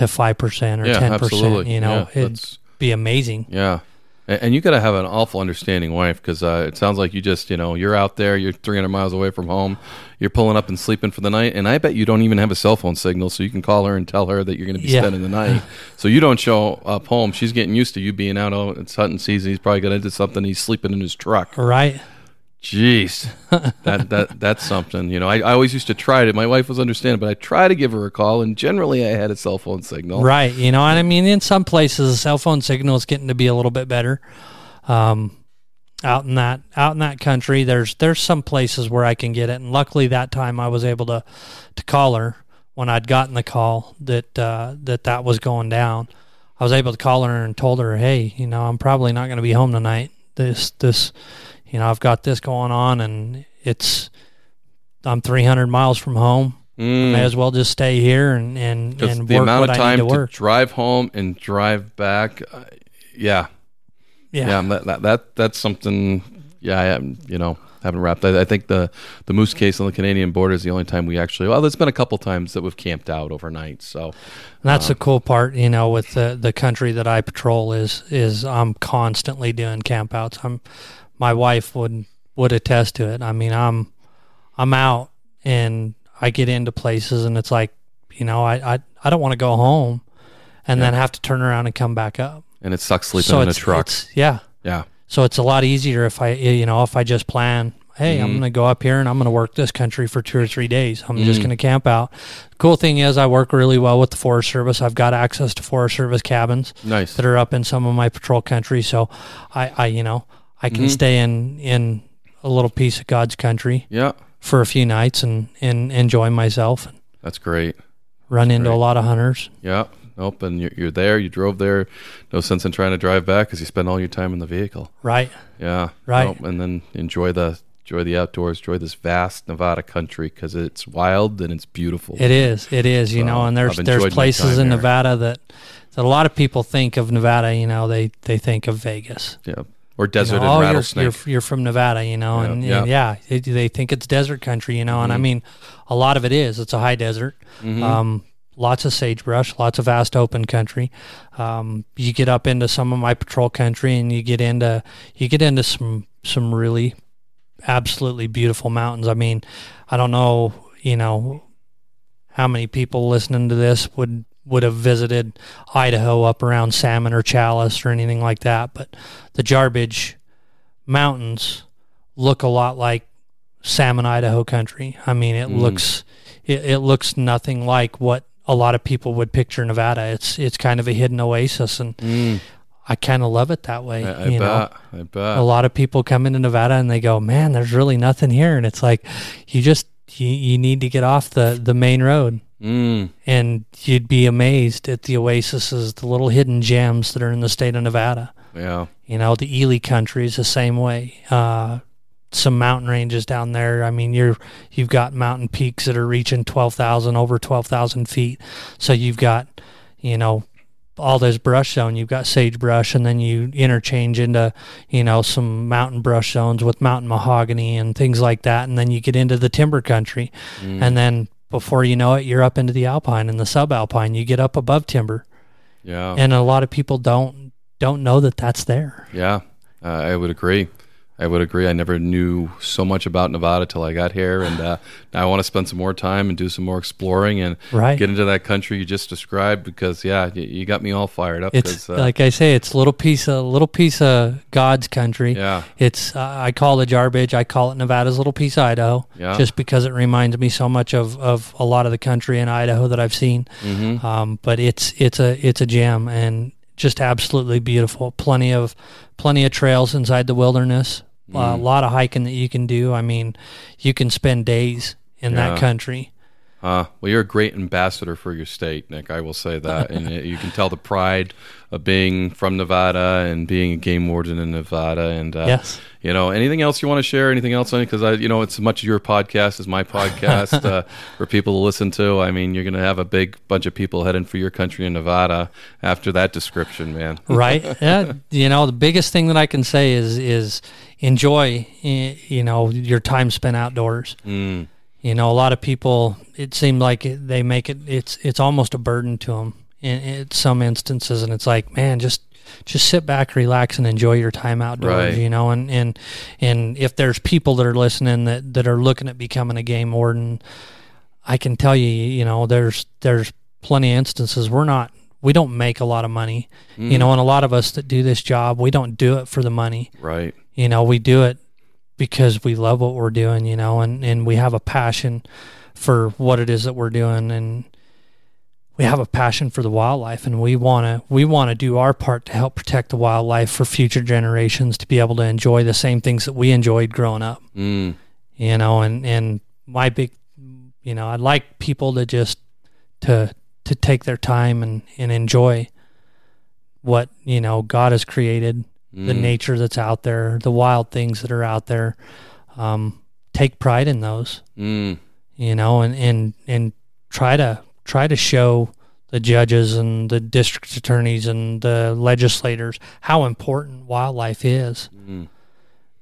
to 5% or Yeah, 10%, absolutely. you know. Yeah, it'd be amazing. Yeah. And you got to have an awful understanding wife because uh, it sounds like you just, you know, you're out there, you're 300 miles away from home, you're pulling up and sleeping for the night, and I bet you don't even have a cell phone signal, so you can call her and tell her that you're going to be Yeah. spending the night. so you don't show up home. She's getting used to you being out. Oh, it's hunting season. He's probably got into something. He's sleeping in his truck. Right? Jeez, that that that's something. You know, I, I always used to try it. My wife was understanding, but I try to give her a call, and generally I had a cell phone signal. Right. You know, and I mean, in some places, the cell phone signal is getting to be a little bit better. Um, out in that out in that country, there's there's some places where I can get it, and luckily that time I was able to to call her when I'd gotten the call that uh, that that was going down. I was able to call her and told her, hey, you know, I'm probably not going to be home tonight. This this, you know, I've got this going on, and it's I'm 300 miles from home. Mm. May as well just stay here and and, and the work amount of time to to, drive home and drive back, uh, yeah, yeah. yeah, that, that that that's something. Yeah, I am. You know, haven't wrapped. I, I think the the moose case on the Canadian border is the only time we actually. Well, there's been a couple times that we've camped out overnight. So And that's the cool part, you know, with the the country that I patrol is is I'm constantly doing campouts. I'm my wife would would attest to it. I mean, I'm I'm out and I get into places and it's like, you know, I I, I don't want to go home and then have to turn around and come back up. and it sucks sleeping so in a truck. yeah. Yeah, So it's a lot easier if I, you know, if I just plan, hey, Mm-hmm. I'm going to go up here and I'm going to work this country for two or three days. I'm just Mm. going to camp out. Cool thing is, I work really well with the Forest Service. I've got access to Forest Service cabins nice. that are up in some of my patrol country. So I, I you know, I can Mm-hmm. stay in in a little piece of God's country Yeah, for a few nights and and enjoy myself that's great. run into great. a lot of hunters. Yeah. Nope. And you're, you're there. You drove there. No sense in trying to drive back because you spend all your time in the vehicle. Right. Yeah. Right. Nope. And then enjoy the enjoy the outdoors. Enjoy this vast Nevada country because it's wild and it's beautiful. It is. It is. You So, know, and there's there's places in there. Nevada that that a lot of people think of Nevada. You know, they they think of Vegas. yeah. Or You desert know, and oh, you're, you're you're from Nevada. You know, Yeah, and, yeah. and yeah, they, they think it's desert country. You know, and I Mm-hmm. mean, a lot of it is. It's a high desert. Um, lots of sagebrush, lots of vast open country. Um, you get up into some of my patrol country, and you get into you get into some some really absolutely beautiful mountains. I mean, I don't know, you know, how many people listening to this would would have visited Idaho up around Salmon or Challis or anything like that. But the Jarbidge Mountains look a lot like Salmon, Idaho country. I mean, it Mm. looks it, it looks nothing like what a lot of people would picture Nevada. It's it's kind of a hidden oasis, and Mm, I kind of love it that way. I, I you know. I bet. a lot of people come into Nevada and they go, "Man, there's really nothing here," and it's like you just you, you need to get off the the main road Mm, and you'd be amazed at the oases, the little hidden gems that are in the state of Nevada. yeah. You know, the Ely country is the same way. Uh, some mountain ranges down there. I mean, you're you've got mountain peaks that are reaching twelve thousand, over twelve thousand feet. So you've got, you know, all this brush zone. You've got sagebrush, and then you interchange into, you know, some mountain brush zones with mountain mahogany and things like that. And then you get into the timber country, Mm, and then before you know it, you're up into the alpine and the subalpine. You get up above timber, yeah. and a lot of people don't don't know that that's there. Yeah, uh, I would agree. I would agree. I never knew so much about Nevada till I got here, and uh, I want to spend some more time and do some more exploring and Right. get into that country you just described. Because yeah, you, you got me all fired up. It's uh, like I say, it's a little piece of little piece of God's country. yeah, It's uh, I call it Jarbidge. I call it Nevada's little piece of Idaho, yeah, just because it reminds me so much of, of a lot of the country in Idaho that I've seen. hmm Um, but it's it's a it's a gem and just absolutely beautiful. Plenty of plenty of trails inside the wilderness. Uh, a lot of hiking that you can do. I mean, you can spend days in Yeah. that country. Uh, well, you're a great ambassador for your state, Nick. I will say that, and you can tell the pride of being from Nevada and being a game warden in Nevada. And uh, yes. you know, anything else you want to share? Anything else? Because I, you know, it's as much your podcast as my podcast uh, for people to listen to. I mean, you're going to have a big bunch of people heading for your country in Nevada after that description, man. right yeah you know the biggest thing that i can say is is enjoy you know your time spent outdoors. Mm, you know a lot of people it seemed like they make it it's it's almost a burden to them in, in some instances. And it's like man just just sit back relax and enjoy your time outdoors Right. you know? And and and if there's people that are listening that that are looking at becoming a game warden i can tell you you know there's there's plenty of instances. We're not we don't make a lot of money. You mm, know and a lot of us that do this job we don't do it for the money. Right. you know we do it because we love what we're doing you know and and we have a passion for what it is that we're doing and we have a passion for the wildlife and we want to we want to do our part to help protect the wildlife for future generations to be able to enjoy the same things that we enjoyed growing up. Mm, you know and and my big you know i'd like people to just to to take their time and and enjoy what you know god has created the mm, nature that's out there the wild things that are out there. Um take pride in those mm, you know and and and try to try to show the judges and the district attorneys and the legislators how important wildlife is. Mm.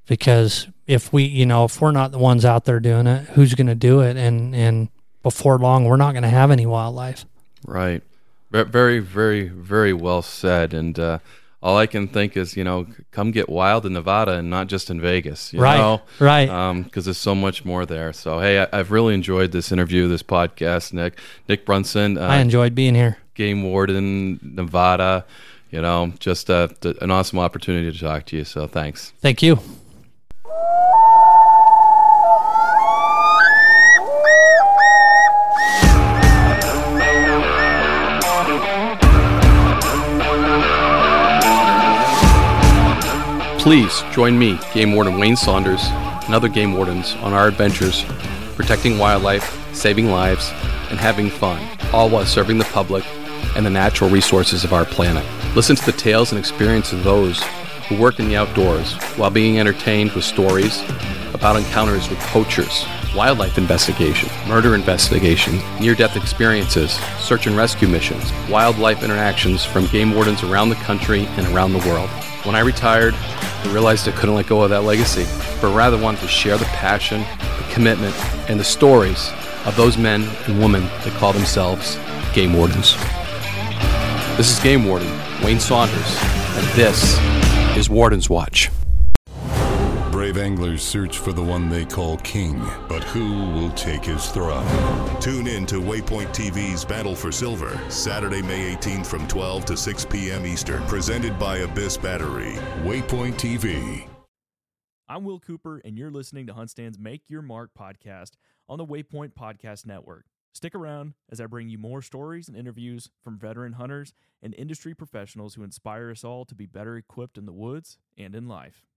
because if we you know if we're not the ones out there doing it who's going to do it? And and before long we're not going to have any wildlife Right. Very, very, very well said. And uh, all I can think is, you know, come get wild in Nevada and not just in Vegas. You right Know? right because there's so much more there. So hey, I, I've really enjoyed this interview, this podcast, Nick. Nick Brunson, uh, i enjoyed being here game warden, Nevada. You know, just uh, th- an awesome opportunity to talk to you. So thanks. thank you Please join me, Game Warden Wayne Saunders, and other game wardens on our adventures protecting wildlife, saving lives, and having fun, all while serving the public and the natural resources of our planet. Listen to the tales and experiences of those who work in the outdoors while being entertained with stories about encounters with poachers, wildlife investigation, murder investigation, near death experiences, search and rescue missions, wildlife interactions from game wardens around the country and around the world. When I retired, I realized I couldn't let go of that legacy, but rather wanted to share the passion, the commitment, and the stories of those men and women that call themselves game wardens. This is Game Warden Wayne Saunders, and this is Warden's Watch. Anglers search for the one they call king, but who will take his throne? Tune in to Waypoint TV's Battle for Silver, Saturday, May 18th from 12 to 6 p.m. Eastern, presented by Abyss Battery. Waypoint TV. I'm Will Cooper, and you're listening to HuntStand's Make Your Mark podcast on the Waypoint Podcast Network. Stick around as I bring you more stories and interviews from veteran hunters and industry professionals who inspire us all to be better equipped in the woods and in life.